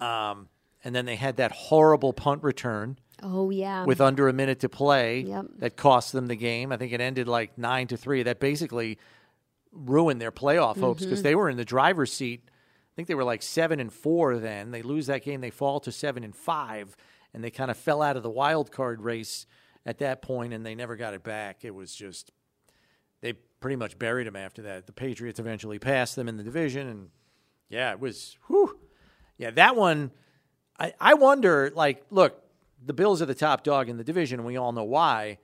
Um, and then they had that horrible punt return Oh, yeah. with under a minute to play Yep. that cost them the game. I think it ended like nine to three. That basically ruined their playoff hopes because they were in the driver's seat. Think they were like seven and four then. They lose that game, they fall to seven and five, and they kind of fell out of the wild card race at that point, and they never got it back. It was just they pretty much buried them after that. The Patriots eventually passed them in the division, and yeah, it was whew. Yeah, that one. I I wonder. Like, look, the Bills are the top dog in the division, and we all know why.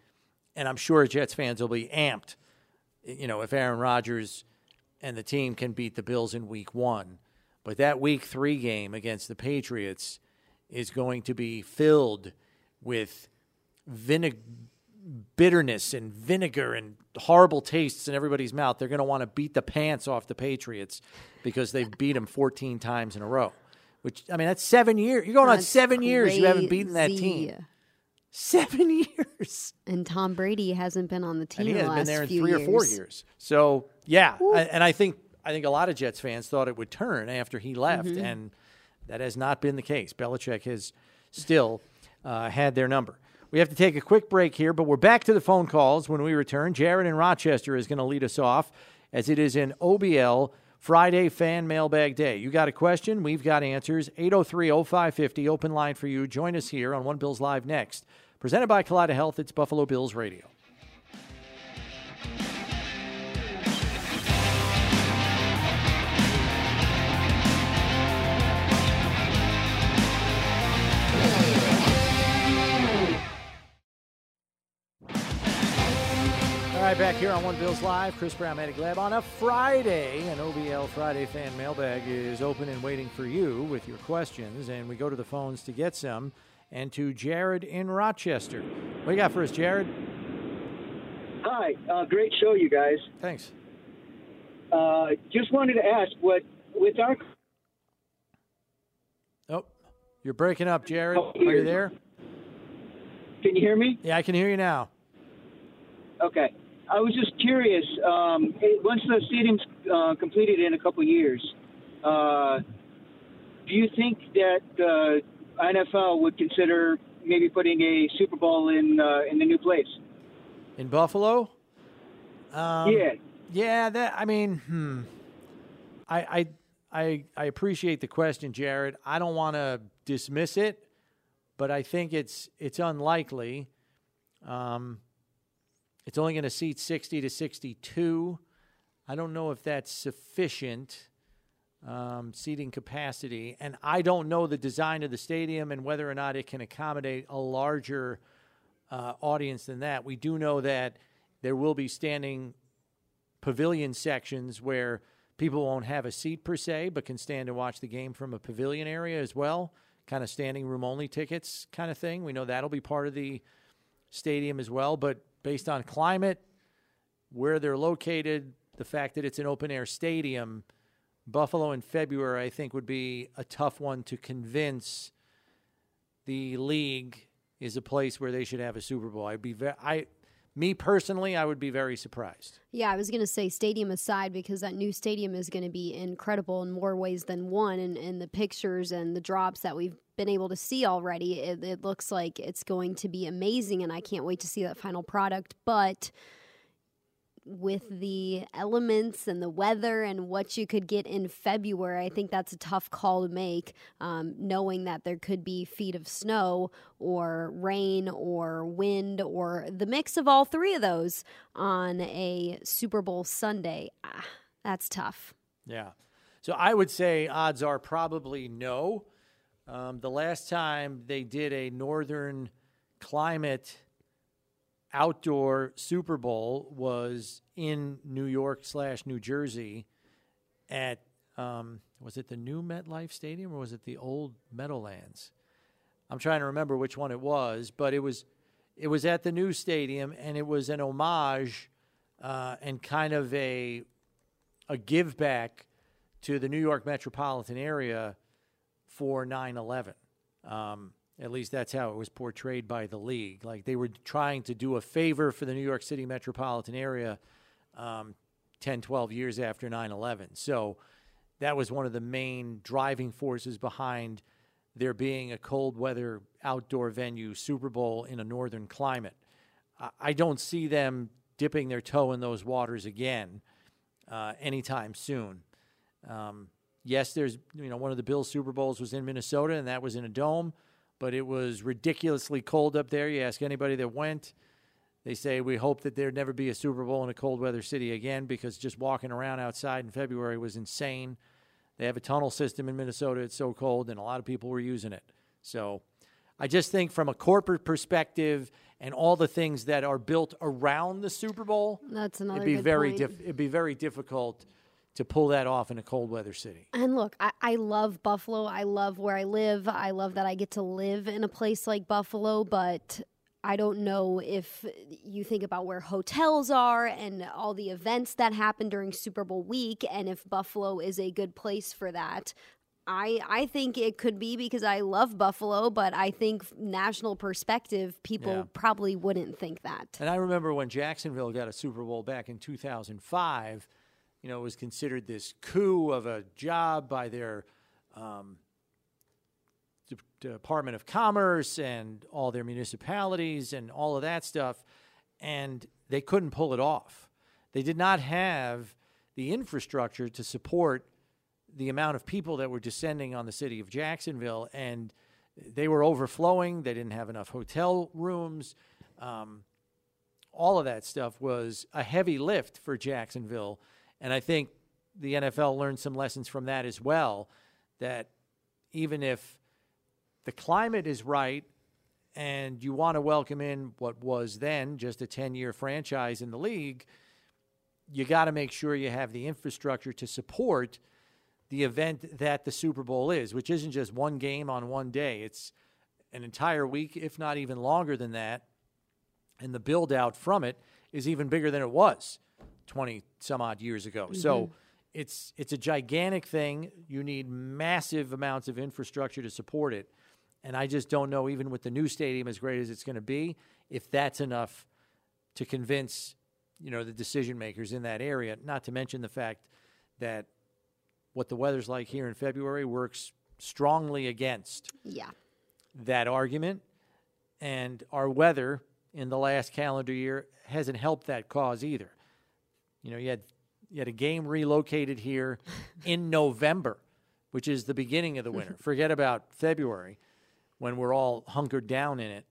And I'm sure Jets fans will be amped. You know, if Aaron Rodgers and the team can beat the Bills in Week One, But that week three game against the Patriots is going to be filled with vinegar bitterness and vinegar and horrible tastes in everybody's mouth. They're going to want to beat the pants off the Patriots because they've beat them 14 times in a row. Which I mean, that's seven years. You're going on That's seven years. You haven't beaten that team. Seven years. And Tom Brady hasn't been on the team and he the has last been there in three years. or four years. So yeah, I, and I think I think a lot of Jets fans thought it would turn after he left, Mm-hmm. and that has not been the case. Belichick has still uh, had their number. We have to take a quick break here, but we're back to the phone calls when we return. Jared in Rochester is going to lead us off as it is in OBL Friday Fan Mailbag Day. You got a question? We've got answers. 803 0550, open line for you. Join us here on One Bills Live next. Presented by Kaleida Health, it's Buffalo Bills Radio. All right, back here on One Bills Live, Chris Brown, Maddy Glab on a Friday. An OBL Friday fan mailbag is open and waiting for you with your questions, and we go to the phones to get some. And to Jared in Rochester. What you got for us, Jared? Hi, uh, great show, you guys. Thanks. Uh, just wanted to ask what with our Oh, you're breaking up, Jared. Oh, Are you there? can you hear me? Yeah, I can hear you now. Okay, I was just curious. Um, once the stadium's uh, completed in a couple years, uh, do you think that uh, NFL would consider maybe putting a Super Bowl in uh, in the new place? In Buffalo? Um, yeah, Yeah, that I mean, hmm. I I I I appreciate the question, Jared. I don't want to dismiss it, but I think it's it's unlikely. Um, it's only going to seat sixty to sixty-two. I don't know if that's sufficient um, seating capacity, and I don't know the design of the stadium and whether or not it can accommodate a larger uh, audience than that. We do know that there will be standing pavilion sections where people won't have a seat per se, but can stand and watch the game from a pavilion area as well, kind of standing room only tickets kind of thing. We know that'll be part of the stadium as well, but based on climate, where they're located, the fact that it's an open air stadium, Buffalo in February, I think, would be a tough one to convince the league is a place where they should have a Super Bowl. I'd be very, I, me personally, I would be very surprised. Yeah, I was going to say stadium aside because that new stadium is going to be incredible in more ways than one. And, and the pictures and the drops that we've been able to see already, it, it looks like it's going to be amazing. And I can't wait to see that final product. But with the elements and the weather and what you could get in February, I think that's a tough call to make, um, knowing that there could be feet of snow or rain or wind or the mix of all three of those on a Super Bowl Sunday. Ah, that's tough. Yeah. So I would say odds are probably no. Um, the last time they did a northern climate outdoor Super Bowl was in New York slash New Jersey at um, was it the new MetLife Stadium or was it the old Meadowlands? I'm trying to remember which one it was, but it was it was at the new stadium and it was an homage uh, and kind of a a give back to the New York metropolitan area for 9 11. Um, at least that's how it was portrayed by the league. Like they were trying to do a favor for the New York City metropolitan area um, 10, 12 years after 9 11. So that was one of the main driving forces behind there being a cold weather outdoor venue Super Bowl in a northern climate. I- don't see them dipping their toe in those waters again uh, anytime soon. Um, yes, there's you know one of the Bills Super Bowls was in Minnesota and that was in a dome, but it was ridiculously cold up there. You ask anybody that went, they say we hope that there'd never be a Super Bowl in a cold weather city again because just walking around outside in February was insane. They have a tunnel system in Minnesota. It's so cold, and a lot of people were using it. So I just think from a corporate perspective and all the things that are built around the Super Bowl, That's another it'd be very diff- it'd be very difficult to pull that off in a cold weather city. And look, I, I love Buffalo. I love where I live. I love that I get to live in a place like Buffalo, but I don't know if you think about where hotels are and all the events that happen during Super Bowl week and if Buffalo is a good place for that. I I think it could be because I love Buffalo, but I think national perspective, people Yeah. probably wouldn't think that. And I remember when Jacksonville got a Super Bowl back in 2005, you know, it was considered this coup of a job by their um, De- Department of Commerce and all their municipalities and all of that stuff. And they couldn't pull it off. They did not have the infrastructure to support the amount of people that were descending on the city of Jacksonville. And they were overflowing. They didn't have enough hotel rooms. Um, all of that stuff was a heavy lift for Jacksonville. And I think the NFL learned some lessons from that as well. That even if the climate is right and you want to welcome in what was then just a 10 year franchise in the league, you got to make sure you have the infrastructure to support the event that the Super Bowl is, which isn't just one game on one day. It's an entire week, if not even longer than that and the build out from it is even bigger than it was 20 some odd years ago. So mm-hmm. it's it's a gigantic thing. You need massive amounts of infrastructure to support it. And I just don't know even with the new stadium as great as it's going to be if that's enough to convince, you know, the decision makers in that area, not to mention the fact that what the weather's like here in February works strongly against Yeah. that argument. And our weather in the last calendar year hasn't helped that cause either. You know, you had you had a game relocated here in November, which is the beginning of the winter. Forget about February when we're all hunkered down in it.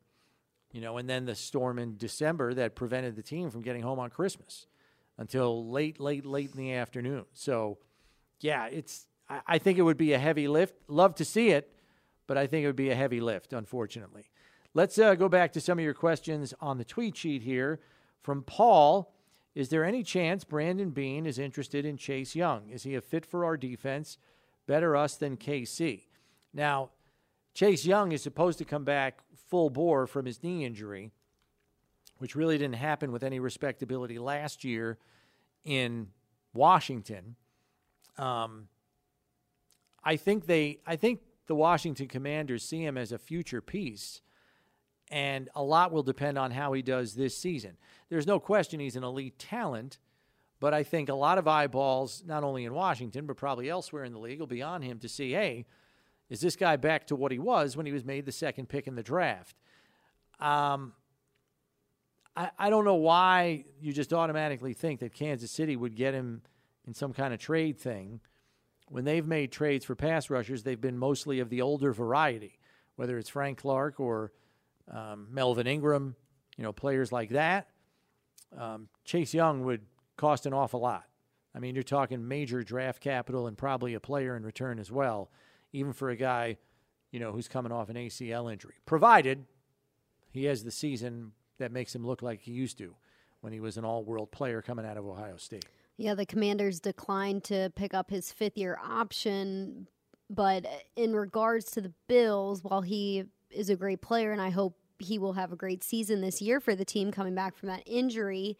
You know, and then the storm in December that prevented the team from getting home on Christmas until late, late, late in the afternoon. So, yeah, it's. I, I think it would be a heavy lift. Love to see it, but I think it would be a heavy lift, unfortunately. Let's uh, go back to some of your questions on the tweet sheet here. From Paul, is there any chance Brandon Beane is interested in Chase Young? Is he a fit for our defense? Better us than KC. Now, Chase Young is supposed to come back full bore from his knee injury, which really didn't happen with any respectability last year in Washington. Um, I think they, I think the Washington Commanders see him as a future piece, and a lot will depend on how he does this season. There's no question he's an elite talent, but I think a lot of eyeballs, not only in Washington but probably elsewhere in the league, will be on him to see, hey, is this guy back to what he was when he was made the second pick in the draft? Um, I, I don't know why you just automatically think that Kansas City would get him in some kind of trade thing. When they've made trades for pass rushers, they've been mostly of the older variety, whether it's Frank Clark or um, Melvin Ingram, you know, players like that. Um, Chase Young would cost an awful lot. I mean, you're talking major draft capital and probably a player in return as well, even for a guy, you know, who's coming off an ACL injury, provided he has the season that makes him look like he used to when he was an all-world player coming out of Ohio State. Yeah, the Commanders declined to pick up his fifth year option. But in regards to the Bills, while he is a great player and I hope he will have a great season this year for the team coming back from that injury,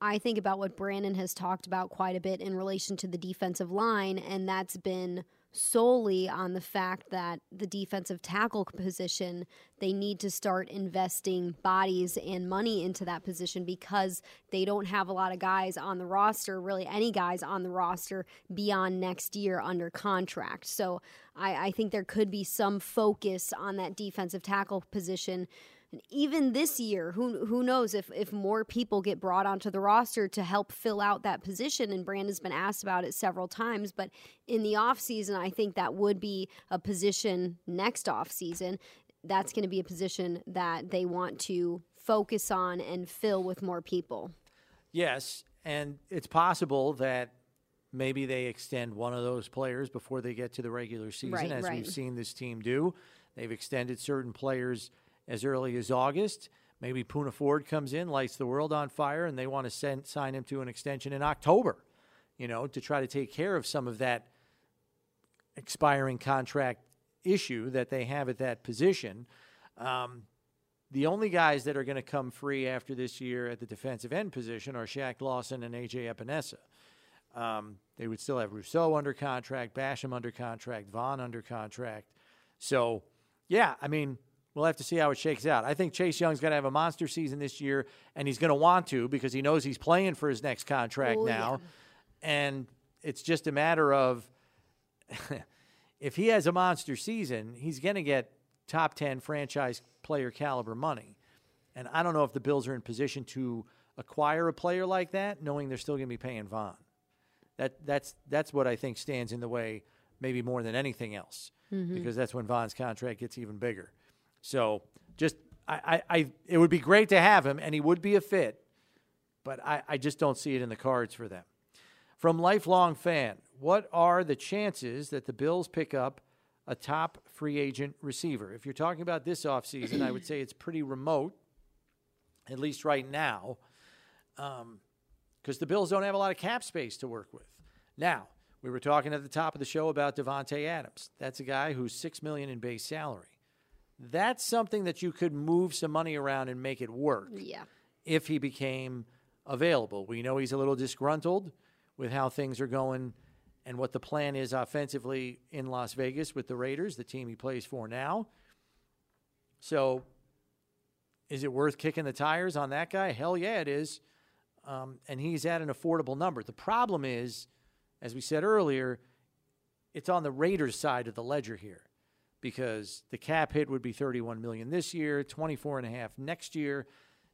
I think about what Brandon has talked about quite a bit in relation to the defensive line, and that's been solely on the fact that the defensive tackle position, they need to start investing bodies and money into that position because they don't have a lot of guys on the roster, really any guys on the roster beyond next year under contract. So I, I think there could be some focus on that defensive tackle position and even this year, who who knows if if more people get brought onto the roster to help fill out that position and Brandon's been asked about it several times, but in the offseason, I think that would be a position next offseason. That's going to be a position that they want to focus on and fill with more people. Yes, and it's possible that maybe they extend one of those players before they get to the regular season, Right, as right. we've seen this team do. They've extended certain players as early as August. Maybe Poona Ford comes in, lights the world on fire, and they want to send, sign him to an extension in October. you know, to try to take care of some of that expiring contract issue that they have at that position. Um, the only guys that are going to come free after this year at the defensive end position are Shaq Lawson and AJ Epenesa. Um, they would still have Rousseau under contract, Basham under contract, Von under contract. So, yeah, I mean, we'll have to see how it shakes out. I think Chase Young's going to have a monster season this year, and he's going to want to because he knows he's playing for his next contract Oh, now. yeah. And it's just a matter of if he has a monster season, he's going to get top 10 franchise player caliber money. And I don't know if the Bills are in position to acquire a player like that, knowing they're still going to be paying Von. That that's that's what I think stands in the way, maybe more than anything else, mm-hmm. because that's when Von's contract gets even bigger. So just I, I, I it would be great to have him, and he would be a fit, but I, I just don't see it in the cards for them. From lifelong fan, what are the chances that the Bills pick up a top free agent receiver? If you're talking about this offseason, I would say it's pretty remote, at least right now um, because the Bills don't have a lot of cap space to work with. Now, we were talking at the top of the show about Davante Adams. That's a guy who's six million in base salary. That's something that you could move some money around and make it work Yeah. if he became available. We know he's a little disgruntled with how things are going and what the plan is offensively in Las Vegas with the Raiders, the team he plays for now. So, is it worth kicking the tires on that guy? Hell yeah, it is. Um, and he's at an affordable number. The problem is, as we said earlier, it's on the Raiders side of the ledger here because the cap hit would be 31 million this year, 24 and a half next year.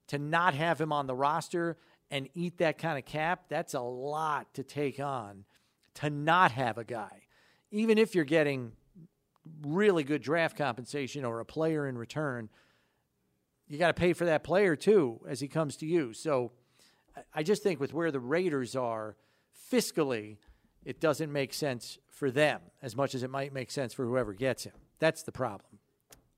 To not have him on the roster and eat that kind of cap, that's a lot to take on to not have a guy. Even if you're getting really good draft compensation or a player in return, you got to pay for that player too as he comes to you. So I- just think with where the Raiders are fiscally, it doesn't make sense for them as much as it might make sense for whoever gets him. That's the problem.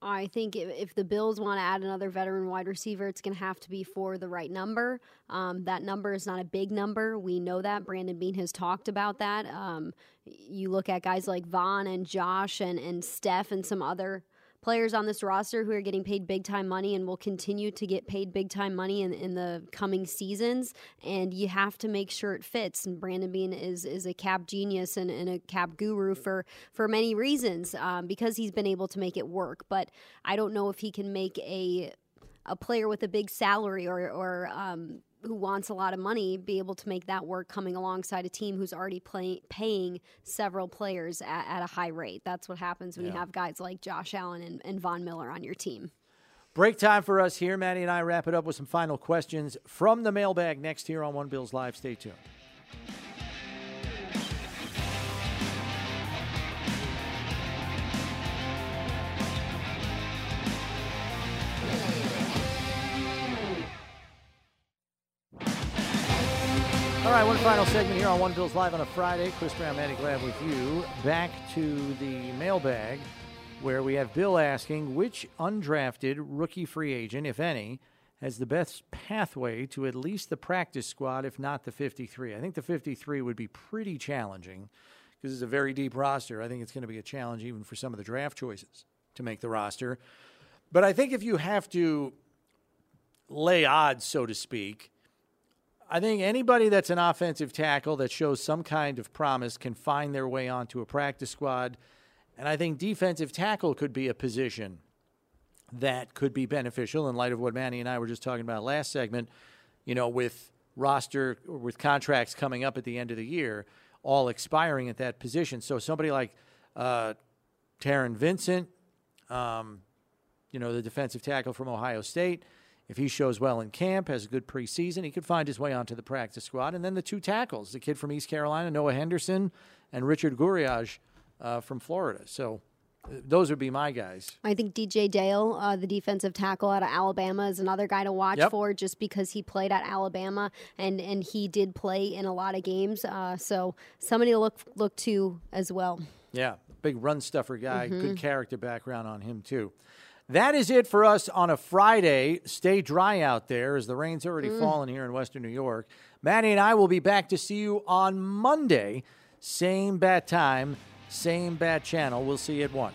I think if, if the Bills want to add another veteran wide receiver, it's going to have to be for the right number. Um, that number is not a big number. We know that. Brandon Beane has talked about that. Um, you look at guys like Von and Josh and, and Steph and some other players on this roster who are getting paid big time money and will continue to get paid big time money in, in the coming seasons. And you have to make sure it fits. And Brandon Beane is is a cap genius and, and a cap guru for for many reasons um, because he's been able to make it work. But I don't know if he can make a a player with a big salary or or um, who wants a lot of money be able to make that work coming alongside a team who's already play, paying several players at, at a high rate. That's what happens when you have guys like Josh Allen and, and Von Miller on your team. Break time for us here. Maddy and I wrap it up with some final questions from the mailbag next here on One Bills Live. Stay tuned. Right, one final segment here on One Bills Live on a Friday. Chris Brown, Maddy Glab with you. Back to the mailbag where we have Bill asking which undrafted rookie free agent, if any, has the best pathway to at least the practice squad, if not the 53. I think the 53 would be pretty challenging because it's a very deep roster. I think it's going to be a challenge even for some of the draft choices to make the roster. But I think if you have to lay odds, so to speak, I think anybody that's an offensive tackle that shows some kind of promise can find their way onto a practice squad. And I think defensive tackle could be a position that could be beneficial in light of what Maddy and I were just talking about last segment, you know, with roster with contracts coming up at the end of the year, all expiring at that position. So somebody like uh, Taron Vincent, um, you know, the defensive tackle from Ohio State, if he shows well in camp, has a good preseason, he could find his way onto the practice squad. And then the two tackles, the kid from East Carolina, Noah Henderson, and Richard Gouraige uh, from Florida. So uh, those would be my guys. I think DJ Dale, uh, the defensive tackle out of Alabama, is another guy to watch Yep. for just because he played at Alabama and, and he did play in a lot of games. Uh, so somebody to look look to as well. Yeah, big run stuffer guy, good character background on him too. That is it for us on a Friday. Stay dry out there as the rain's already mm. fallen here in Western New York. Maddy and I will be back to see you on Monday. Same bat time, same bat channel. We'll see you at 1.